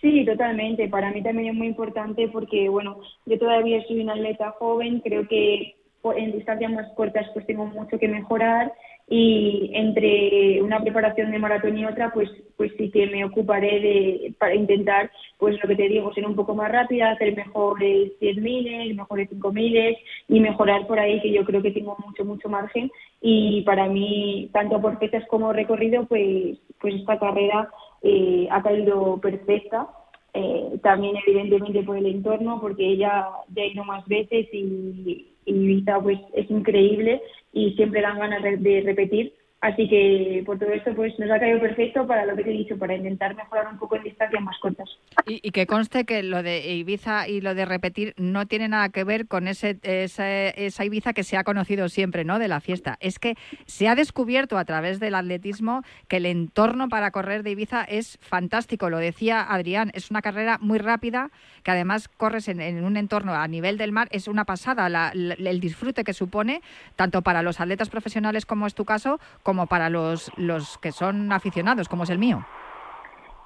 Sí, totalmente. Para mí también es muy importante porque, bueno, yo todavía soy una atleta joven, creo que po- en distancias más cortas pues tengo mucho que mejorar y entre una preparación de maratón y otra pues pues sí que me ocuparé de para intentar pues lo que te digo ser un poco más rápida hacer mejores 10 miles mejores 5 miles y mejorar por ahí que yo creo que tengo mucho mucho margen. Y para mí tanto por fechas como recorrido pues pues esta carrera eh, ha caído perfecta. Eh, también evidentemente por el entorno porque ella ya ha ido más veces y, y Ibiza pues es increíble y siempre dan ganas de, de repetir así que por todo esto pues nos ha caído perfecto para lo que te he dicho para intentar mejorar un poco en distancias más cortas Y, que conste que lo de Ibiza y lo de repetir no tiene nada que ver con ese, ese- esa Ibiza que se ha conocido siempre, ¿no? De la fiesta. Es que se ha descubierto a través del atletismo que el entorno para correr de Ibiza es fantástico. Lo decía Adrián, es una carrera muy rápida que además corres en, un entorno a nivel del mar. Es una pasada el disfrute que supone tanto para los atletas profesionales como es tu caso, como para los, los que son aficionados, como es el mío.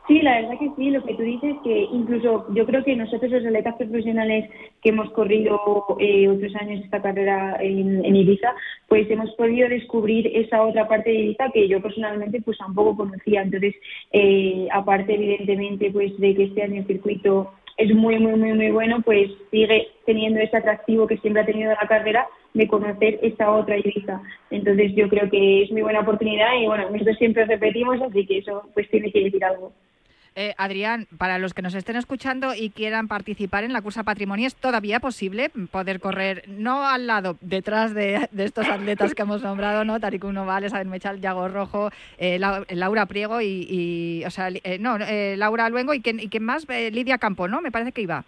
Sí, la verdad que sí, lo que tú dices, que incluso yo creo que nosotros los atletas profesionales que hemos corrido eh, otros años esta carrera en, Ibiza, pues hemos podido descubrir esa otra parte de Ibiza que yo personalmente pues tampoco conocía. Entonces, eh, aparte evidentemente pues de que este año el circuito es muy, muy, muy, muy bueno, pues sigue teniendo ese atractivo que siempre ha tenido la carrera de conocer esa otra Ibiza. Entonces yo creo que es muy buena oportunidad y bueno, nosotros siempre repetimos, así que eso pues tiene que decir algo. Eh, Adrián, para los que nos estén escuchando y quieran participar en la cursa patrimonio, ¿es todavía posible poder correr no al lado, detrás de, estos atletas que hemos nombrado, ¿no? Tariq Novales, Adel Mechal, Yago Rojo, eh, Lau- Laura Priego y, o sea, eh, no, eh, Laura Luengo y quién, y quién más, Eh, Lidia Campo, ¿no? Me parece que iba.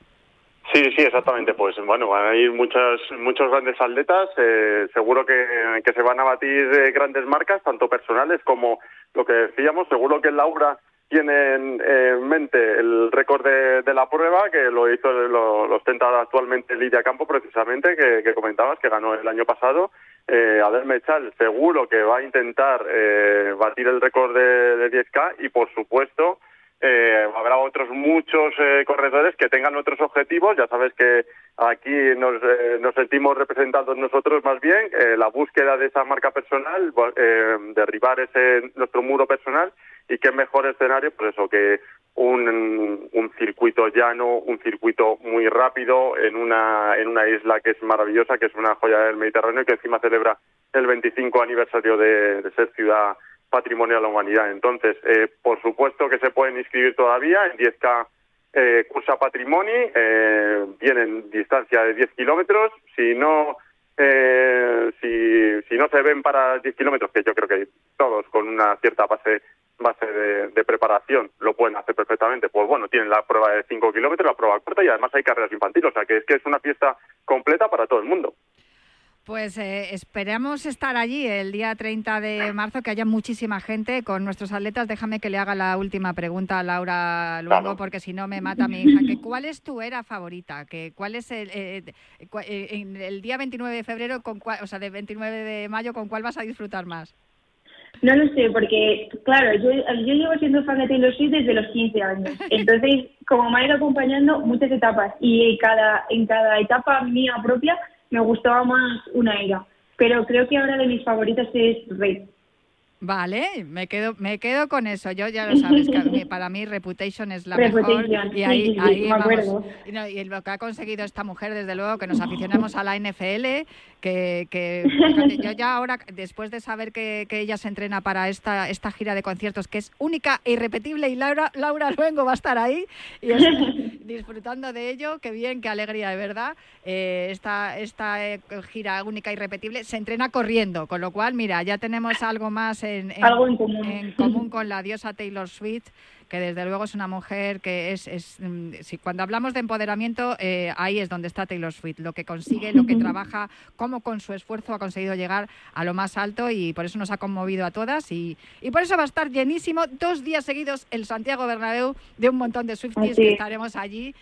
Sí, sí, exactamente. Pues bueno, van a ir muchas, muchos grandes atletas. eh, seguro que, se van a batir eh, grandes marcas, tanto personales como lo que decíamos. Seguro que Laura tiene en, en mente el récord de, la prueba, que lo hizo, lo, lo ostenta actualmente Lidia Campo, precisamente, que, que comentabas, que ganó el año pasado. Eh, Adel Mechal seguro que va a intentar eh, batir el récord de, de 10K y, por supuesto, eh, habrá otros muchos eh, corredores que tengan otros objetivos. Ya sabes que aquí nos, eh, nos sentimos representados nosotros más bien, eh, la búsqueda de esa marca personal, eh, derribar ese nuestro muro personal y qué mejor escenario, pues eso, que un, un circuito llano, un circuito muy rápido en una, en una isla que es maravillosa, que es una joya del Mediterráneo y que encima celebra el 25 aniversario de ser ciudad patrimonio de la humanidad. Entonces, eh, por supuesto que se pueden inscribir todavía en 10K eh, Cursa Patrimoni, eh, vienen distancia de 10 kilómetros. Si no, eh, si, si no se ven para 10 kilómetros, que yo creo que todos con una cierta base base de, de preparación lo pueden hacer perfectamente, pues bueno, tienen la prueba de 5 kilómetros, la prueba corta y además hay carreras infantiles, o sea que es que es una fiesta completa para todo el mundo. Pues eh, esperamos estar allí el día 30 de marzo, que haya muchísima gente con nuestros atletas. Déjame que le haga la última pregunta a Laura luego, Claro. porque si no me mata mi hija. Que, ¿Cuál es tu era favorita? Que, ¿Cuál es el, eh, cua- eh, en el día 29 de febrero, con cuál- o sea, de 29 de mayo, con cuál vas a disfrutar más? No lo sé, porque, claro, yo, yo llevo siendo fan de Taylor Swift desde los 15 años. Entonces, como me ha ido acompañando muchas etapas y en cada, en cada etapa mía propia me gustaba más una era. Pero creo que ahora de mis favoritas es Red. Vale, me quedo, me quedo con eso. Yo ya lo sabes que para mí Reputation es la Reputation, mejor y ahí, sí, sí, ahí me vamos. acuerdo. Y, no, y lo que ha conseguido esta mujer, desde luego, que nos aficionamos a la NFL, que, que fíjate, yo ya ahora, después de saber que, que ella se entrena para esta, esta gira de conciertos, que es única e irrepetible, y Laura, Laura Luengo va a estar ahí y es- disfrutando de ello, qué bien, qué alegría, de verdad. Eh, esta esta eh, gira única e irrepetible se entrena corriendo, con lo cual, mira, ya tenemos algo más en, en- Algo en común. en común con la diosa Taylor Swift, que desde luego es una mujer que es, es mm, si cuando hablamos de empoderamiento, eh, ahí es donde está Taylor Swift, lo que consigue, lo que trabaja, cómo con su esfuerzo ha conseguido llegar a lo más alto y por eso nos ha conmovido a todas y, y por eso va a estar llenísimo dos días seguidos el Santiago Bernabéu de un montón de Swifties que es. estaremos allí.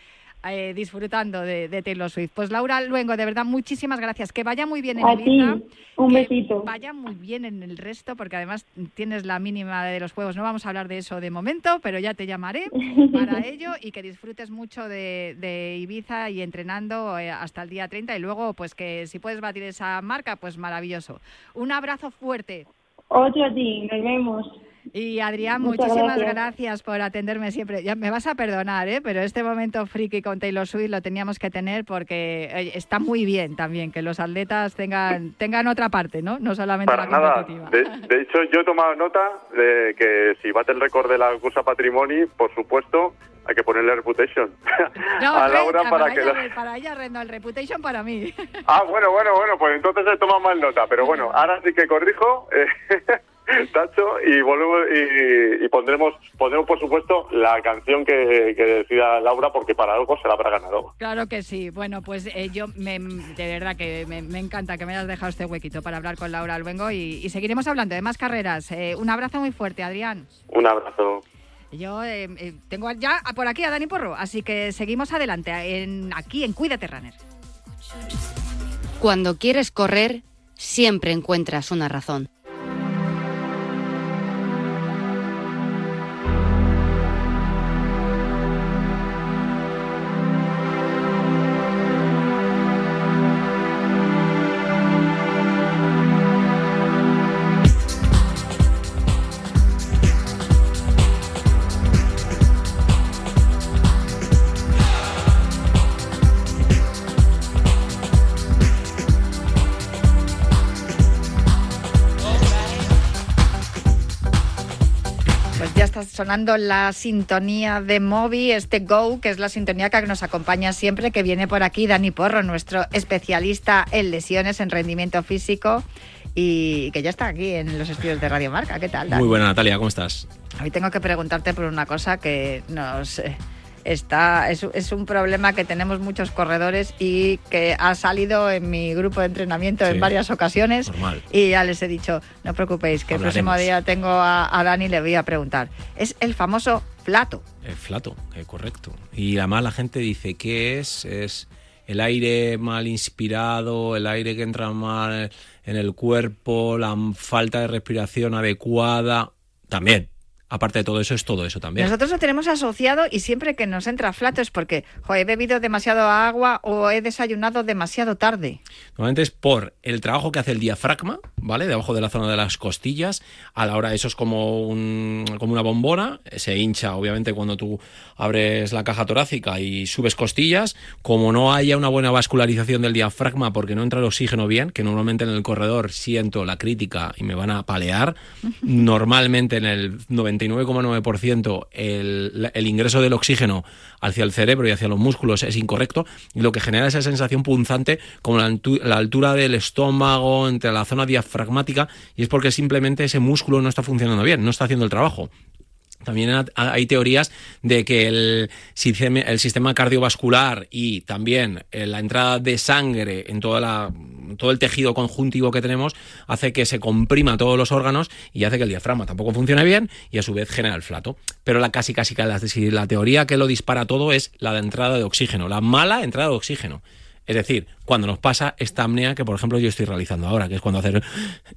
Eh, disfrutando de, de Taylor Swift. Pues Laura Luengo, de verdad, muchísimas gracias. Que vaya muy bien en A Ibiza. ti, un besito. Vaya muy bien en el resto, porque además tienes la mínima de los juegos. No vamos a hablar de eso de momento, pero ya te llamaré para ello y que disfrutes mucho de, de Ibiza y entrenando eh, hasta el día 30 y luego, pues que si puedes batir esa marca, pues maravilloso. Un abrazo fuerte. Otro a ti, nos vemos. Y Adrián, Muchas muchísimas gracias. gracias. por atenderme siempre. Ya me vas a perdonar, ¿eh? pero este momento friki con Taylor Swift lo teníamos que tener porque está muy bien también que los atletas tengan tengan otra parte, ¿no? No solamente Para la nada. competitiva. De, de hecho, yo he tomado nota de que si bate el récord de la cursa Patrimoni, por supuesto, hay que ponerle reputation No, a Laura para, para, que ella, la- para ella, Red, no, el reputation para mí. Ah, bueno, bueno, bueno, pues entonces he tomado mal nota. Pero bueno, ahora sí que corrijo, eh, tacho, y volvemos y, y pondremos, pondremos por supuesto la canción que, que decida Laura, porque para algo se la habrá ganado. Claro que sí. Bueno, pues eh, yo me, de verdad que me, me encanta que me hayas dejado este huequito para hablar con Laura Albengo y, y seguiremos hablando de más carreras. Eh, un abrazo muy fuerte, Adrián. Un abrazo. Yo eh, eh, tengo ya por aquí a Dani Porro, así que seguimos adelante en, aquí en Cuídate Runner. Cuando quieres correr, siempre encuentras una razón. Sonando la sintonía de Moby, este Go, que es la sintonía que nos acompaña siempre, que viene por aquí Dani Porro, nuestro especialista en lesiones, en rendimiento físico, y que ya está aquí en los estudios de Radio Marca. ¿Qué tal, Dani? Muy buena, Natalia, ¿cómo estás? Hoy tengo que preguntarte por una cosa que nos eh, está es, es un problema que tenemos muchos corredores y que ha salido en mi grupo de entrenamiento en varias ocasiones normal. y ya les he dicho no preocupéis que el próximo día tengo a, a Dani y le voy a preguntar es el famoso flato El flato, eh, correcto. Y además la gente dice, ¿qué es? Es el aire mal inspirado, el aire que entra mal en el cuerpo, la falta de respiración adecuada. También, aparte de todo eso, es todo eso también. nosotros lo tenemos asociado y siempre que nos entra flato es porque jo, he bebido demasiado agua o he desayunado demasiado tarde Normalmente es por el trabajo que hace el diafragma, ¿vale? Debajo de la zona de las costillas. A la hora, eso es como, un, como una bombona. Se hincha, obviamente, cuando tú abres la caja torácica y subes costillas. Como no haya una buena vascularización del diafragma porque no entra el oxígeno bien, que normalmente en el corredor siento la crítica y me van a palear. Normalmente en el 99,9% el, ingreso del oxígeno hacia el cerebro y hacia los músculos es incorrecto y lo que genera esa sensación punzante como la, la altura del estómago entre la zona diafragmática y es porque simplemente ese músculo no está funcionando bien, no está haciendo el trabajo. También ha- hay teorías de que el sistema, el sistema cardiovascular y también eh, la entrada de sangre en toda la, todo el tejido conjuntivo que tenemos hace que se comprima todos los órganos y hace que el diafragma tampoco funcione bien y a su vez genera el flato. Pero la casi casi la teoría que lo dispara todo es la de entrada de oxígeno, la mala entrada de oxígeno. Es decir, cuando nos pasa esta apnea que por ejemplo yo estoy realizando ahora, que es cuando hacer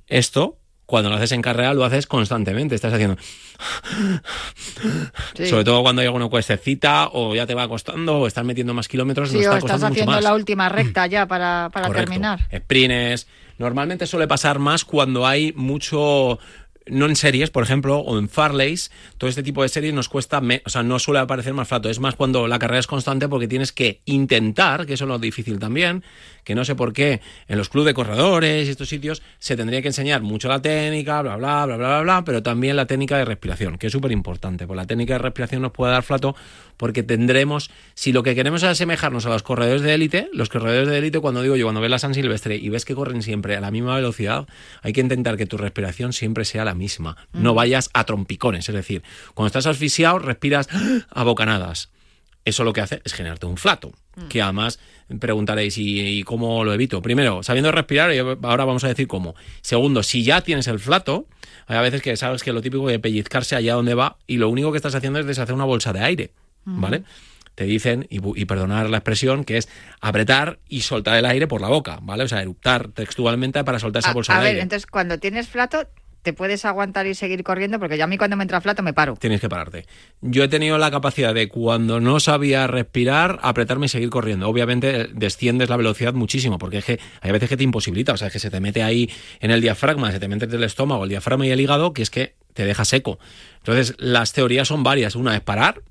esto, cuando lo haces en carrera lo haces constantemente, estás haciendo Sí. sobre todo cuando hay alguna cuestecita o ya te va costando o estás metiendo más kilómetros, Sí, nos o está estás mucho haciendo más. la última recta ya para, para terminar. Sprints. Normalmente suele pasar más cuando hay mucho. No en series, por ejemplo, o en Farleys, todo este tipo de series nos cuesta, o sea, no suele aparecer más flato. Es más cuando la carrera es constante porque tienes que intentar, que eso es lo difícil también, que no sé por qué en los clubes de corredores y estos sitios se tendría que enseñar mucho la técnica, bla, bla, bla, bla, bla, bla, pero también la técnica de respiración, que es súper importante. Pues la técnica de respiración nos puede dar flato porque tendremos, si lo que queremos es asemejarnos a los corredores de élite, los corredores de élite, cuando digo yo, cuando ves la San Silvestre y ves que corren siempre a la misma velocidad, hay que intentar que tu respiración siempre sea la misma. No vayas a trompicones, es decir, cuando estás asfixiado, respiras a bocanadas. Eso lo que hace es generarte un flato. Que además preguntaréis, ¿y, y cómo lo evito? Primero, sabiendo respirar, y ahora vamos a decir cómo. Segundo, si ya tienes el flato, hay a veces que sabes que lo típico de pellizcarse allá donde va y lo único que estás haciendo es deshacer una bolsa de aire. ¿Vale? Te dicen, y, y perdonar la expresión, que es apretar y soltar el aire por la boca, ¿vale? O sea, eructar textualmente para soltar esa A, bolsa a de ver, aire. entonces cuando tienes flato, te puedes aguantar y seguir corriendo, porque yo a mí cuando me entra flato me paro. Tienes que pararte. Yo he tenido la capacidad de cuando no sabía respirar, apretarme y seguir corriendo. Obviamente desciendes la velocidad muchísimo, porque es que hay veces que te imposibilita, o sea, es que se te mete ahí en el diafragma, se te mete entre el estómago, el diafragma y el hígado, que es que te deja seco. Entonces, las teorías son varias. Una es parar,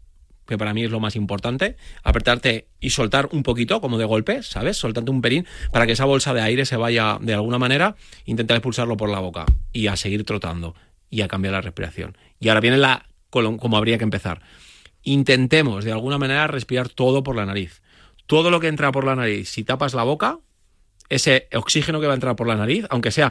que para mí es lo más importante, apretarte y soltar un poquito, como de golpe, ¿sabes? Soltarte un pelín para que esa bolsa de aire se vaya de alguna manera, intentar expulsarlo por la boca y a seguir trotando y a cambiar la respiración. Y ahora viene la como habría que empezar. Intentemos de alguna manera respirar todo por la nariz. Todo lo que entra por la nariz, si tapas la boca, ese oxígeno que va a entrar por la nariz, aunque sea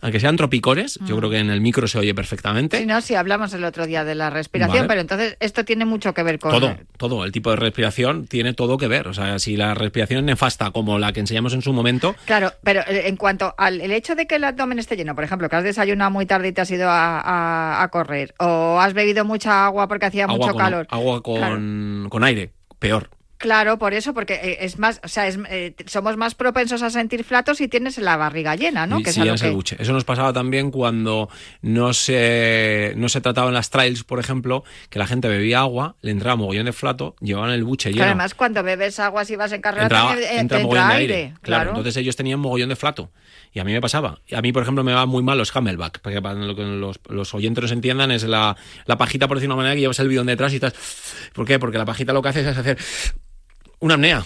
aunque sean tropicones, yo creo que en el micro se oye perfectamente. Si no, si hablamos el otro día de la respiración, Vale. pero entonces esto tiene mucho que ver con... Todo, todo. El tipo de respiración tiene todo que ver. O sea, si la respiración es nefasta como la que enseñamos en su momento, Claro, pero eh, en cuanto al el hecho de que el abdomen esté lleno, por ejemplo, que has desayunado muy tarde y te has ido a, a- a correr, o has bebido mucha agua porque hacía agua, mucho con, calor. agua con, con aire, peor. Claro, por eso, porque eh, es más, o sea, es, eh, somos más propensos a sentir flatos si tienes la barriga llena, ¿no? Y Que es el que- buche. Eso nos pasaba también cuando no se, no se trataba en las trails, por ejemplo, que la gente bebía agua, le entraba mogollón de flato, llevaban el buche lleno. además cuando bebes agua si vas en carrera entraba, también, eh, entra te de aire, aire. Claro. claro. entonces ellos tenían mogollón de flato. Y a mí me pasaba. Y a mí, por ejemplo, me va muy mal los camelback. Porque para lo que los, los oyentes nos entiendan, es la, la pajita, por decir una manera, que llevas el bidón detrás y estás. ¿Por qué? Porque la pajita lo que hace es hacer una apnea.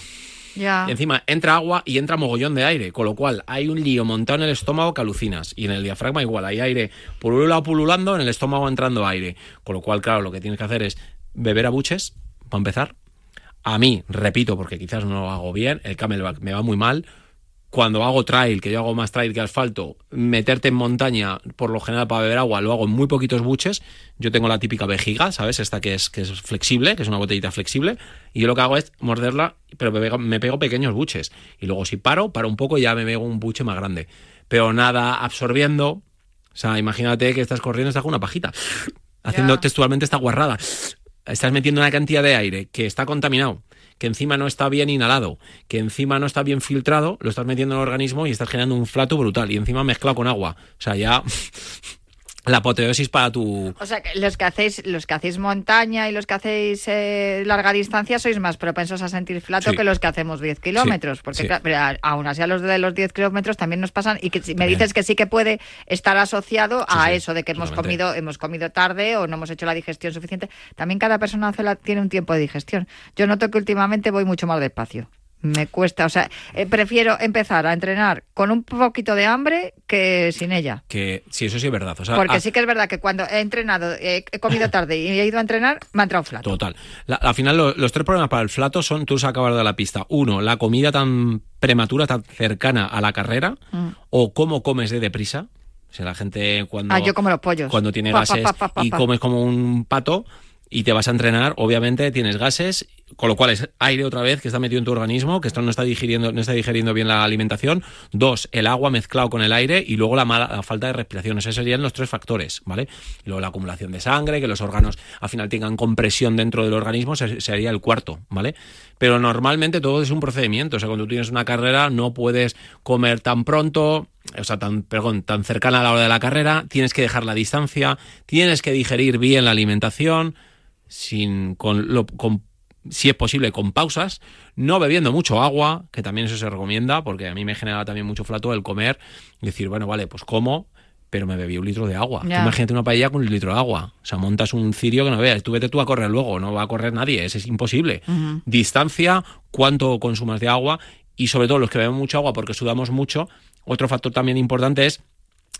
Ya. Y encima entra agua y entra mogollón de aire, con lo cual hay un lío montado en el estómago que alucinas. Y en el diafragma igual, hay aire por un lado pululando, en el estómago entrando aire. Con lo cual, claro, lo que tienes que hacer es beber a buches, para empezar. A mí, repito, porque quizás no lo hago bien, el camelback me va muy mal. Cuando hago trail, que yo hago más trail que asfalto, meterte en montaña, por lo general para beber agua, lo hago en muy poquitos buches. Yo tengo la típica vejiga, ¿sabes? Esta que es, que es flexible, que es una botellita flexible. Y yo lo que hago es morderla, pero me pego, me pego pequeños buches. Y luego si paro, paro un poco y ya me pego un buche más grande. Pero nada absorbiendo. O sea, imagínate que estás corriendo, estás con una pajita. Haciendo textualmente esta guarrada. Estás metiendo una cantidad de aire que está contaminado, que encima no está bien inhalado, que encima no está bien filtrado, lo estás metiendo en el organismo y estás generando un flato brutal. Y encima mezclado con agua. O sea, ya la apoteosis para tu... O sea, que los que hacéis, los que hacéis montaña y los que hacéis eh, larga distancia sois más propensos a sentir flato Sí. que los que hacemos 10 kilómetros, porque sí. claro, pero aún así a los de los 10 kilómetros también nos pasan y que si- me dices que sí que puede estar asociado a eso de que hemos comido hemos comido tarde o no hemos hecho la digestión suficiente. También cada persona hace la- tiene un tiempo de digestión. Yo noto que últimamente voy mucho más despacio. Me cuesta, o sea, eh, prefiero empezar a entrenar con un poquito de hambre que sin ella. Que sí, eso sí es verdad. O sea, Porque ah, sí que es verdad que cuando he entrenado, he, he comido tarde y he ido a entrenar, me ha entrado flato. Total. La- al final, lo- los tres problemas para el flato son, tú acabas de la pista. Uno, la comida tan prematura, tan cercana a la carrera, Mm. o cómo comes de deprisa. O sea, la gente cuando, Ah, yo como los pollos. cuando tiene Pa, gases pa, pa, pa, y comes como un pato y te vas a entrenar, obviamente tienes gases, con lo cual es aire otra vez que está metido en tu organismo, que esto no está digiriendo, no está digiriendo bien la alimentación. Dos, el agua mezclado con el aire y luego la, mala, la falta de respiración. Esos serían los tres factores, ¿vale? Luego la acumulación de sangre, que los órganos al final tengan compresión dentro del organismo, se- sería el cuarto, ¿vale? Pero normalmente todo es un procedimiento. O sea, cuando tú tienes una carrera no puedes comer tan pronto, o sea, tan, perdón, tan cercana a la hora de la carrera, tienes que dejar la distancia, tienes que digerir bien la alimentación, sin, con, lo, si es posible, con pausas, no bebiendo mucho agua, que también eso se recomienda, porque a mí me genera también mucho flato el comer y decir, bueno, vale, pues como, pero me bebí un litro de agua. Imagínate una paella con un litro de agua. O sea, montas un cirio que no veas. Tú vete tú a correr luego, no va a correr nadie, es, es imposible. Distancia, cuánto consumas de agua y sobre todo los que beben mucha agua porque sudamos mucho. Otro factor también importante es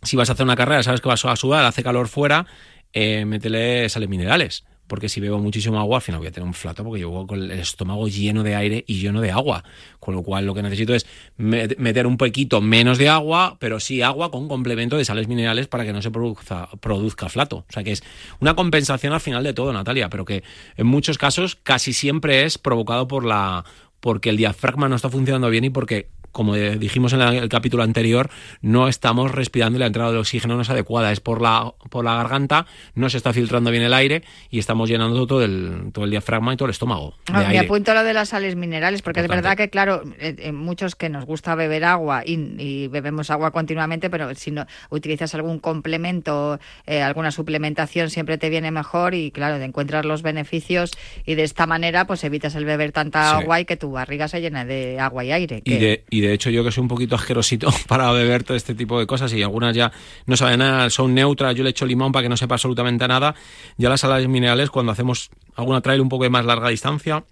si vas a hacer una carrera, sabes que vas a sudar, hace calor fuera, eh, métele sales minerales. Porque si bebo muchísimo agua, al final voy a tener un flato porque llevo con el estómago lleno de aire y lleno de agua. Con lo cual lo que necesito es met- meter un poquito menos de agua, pero sí agua con complemento de sales minerales para que no se produzca, produzca flato. O sea que es una compensación al final de todo, Natalia, pero que en muchos casos casi siempre es provocado por la porque el diafragma no está funcionando bien y porque como eh, dijimos en el capítulo anterior, no estamos respirando y la entrada de oxígeno no es adecuada. Es por la, por la garganta, no se está filtrando bien el aire y estamos llenando todo el, todo el diafragma y todo el estómago. de Ah, me apunto lo de las sales minerales, porque Importante. es verdad que, claro, eh, eh, muchos que nos gusta beber agua y, y bebemos agua continuamente, pero si no utilizas algún complemento, eh, alguna suplementación, siempre te viene mejor y, claro, te encuentras los beneficios y de esta manera, pues evitas el beber tanta Sí. agua y que tu barriga se llene de agua y aire. Y de, y de hecho yo que soy un poquito asquerosito para beber todo este tipo de cosas y algunas ya no saben nada, son neutras, yo le echo limón para que no sepa absolutamente nada. Ya las sales minerales cuando hacemos alguna trail un poco de más larga distancia,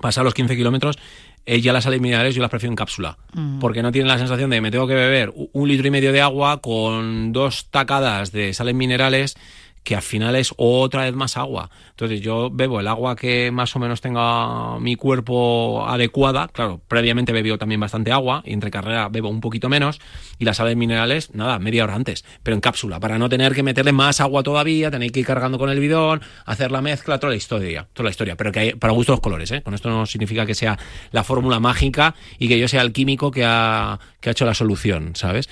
pasa los 15 kilómetros, eh, ya las sales minerales yo las prefiero en cápsula. Mm. Porque no tienen la sensación de me tengo que beber un litro y medio de agua con dos tacadas de sales minerales que al final es otra vez más agua. Entonces yo bebo el agua que más o menos tenga mi cuerpo adecuada. Claro, previamente bebido también bastante agua y entre carrera bebo un poquito menos. Y las sales minerales, nada, media hora antes, pero en cápsula, para no tener que meterle más agua todavía, tener que ir cargando con el bidón, hacer la mezcla, toda la historia, toda la historia. Pero que hay para gusto los colores, ¿eh? Con esto no significa que sea la fórmula mágica y que yo sea el químico que ha, que ha hecho la solución, ¿sabes?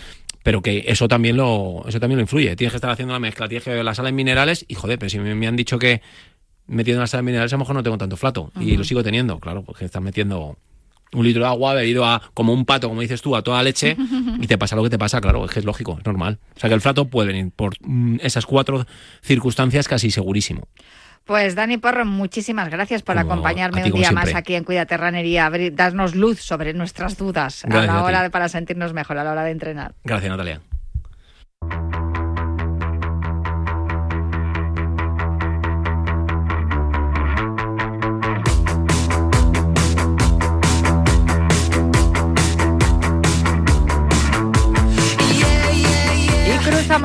Pero que eso también lo eso también lo influye. Tienes que estar haciendo la mezcla, tienes que beber las sales minerales y joder, pero si me, me han dicho que metiendo las sales minerales a lo mejor no tengo tanto flato y lo sigo teniendo, claro, porque estás metiendo un litro de agua bebido a como un pato, como dices tú, a toda leche y te pasa lo que te pasa, claro, es que es lógico, es normal. O sea que el flato puede venir por mm, esas cuatro circunstancias casi segurísimo. Pues Dani Porro, muchísimas gracias por Como acompañarme ti, un día más aquí en Cuídate abrir- darnos luz sobre nuestras dudas a Gracias la a hora de, para sentirnos mejor a la hora de entrenar. Gracias, Natalia.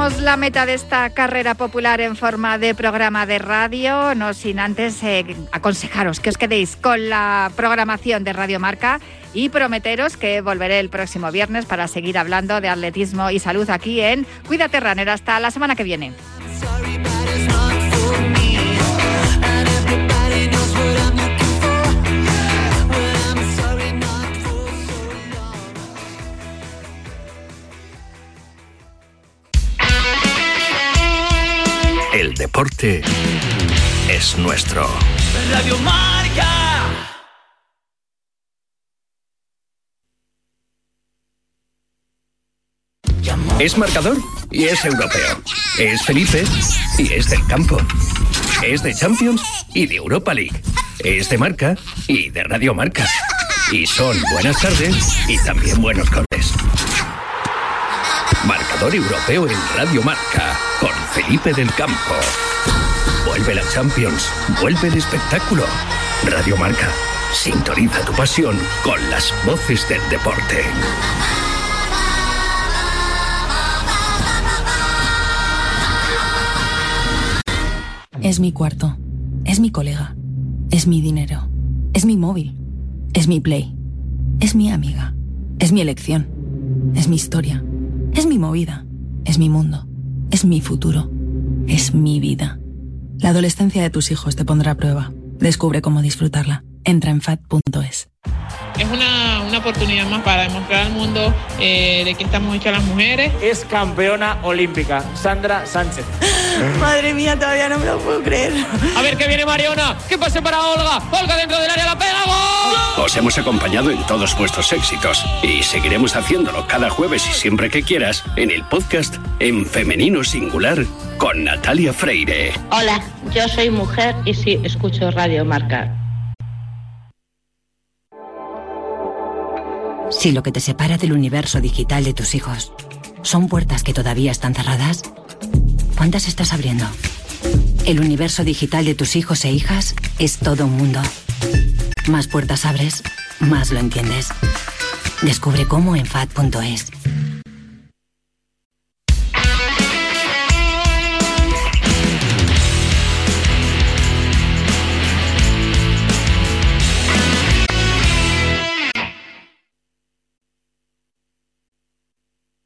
La meta de esta carrera popular en forma de programa de radio, no sin antes eh, aconsejaros que os quedéis con la programación de Radio Marca y prometeros que volveré el próximo viernes para seguir hablando de atletismo y salud aquí en Cuídate Runner. Hasta la semana que viene. El deporte es nuestro. Radio Marca. Es marcador y es europeo. Es Felipe y es del campo. Es de Champions y de Europa League. Es de marca y de Radio Marca. Y son buenas tardes y también buenos goles. Marcador europeo en Radio Marca con Felipe del Campo. Vuelve la Champions, vuelve el espectáculo. Radio Marca, sintoniza tu pasión con las voces del deporte. Es mi cuarto. Es mi colega. Es mi dinero. Es mi móvil. Es mi play. Es mi amiga. Es mi elección. Es mi historia. Es mi movida. es mi mundo, es mi futuro, es mi vida. La adolescencia de tus hijos te pondrá a prueba. Descubre cómo disfrutarla. Entra en fat.es. Es una, una oportunidad más para demostrar al mundo eh, de que estamos hechas las mujeres. Es campeona olímpica, Sandra Sánchez. Madre mía, todavía no me lo puedo creer. A ver que viene Mariona, que pase para Olga. Olga dentro del área la pega. ¡Gol! Os hemos acompañado en todos vuestros éxitos y seguiremos haciéndolo cada jueves y siempre que quieras en el podcast En Femenino Singular con Natalia Freire. Hola, yo soy mujer y sí escucho Radio Marca. Si lo que te separa del universo digital de tus hijos son puertas que todavía están cerradas, ¿cuántas estás abriendo? El universo digital de tus hijos e hijas es todo un mundo. Más puertas abres, más lo entiendes. Descubre cómo en FAD.es.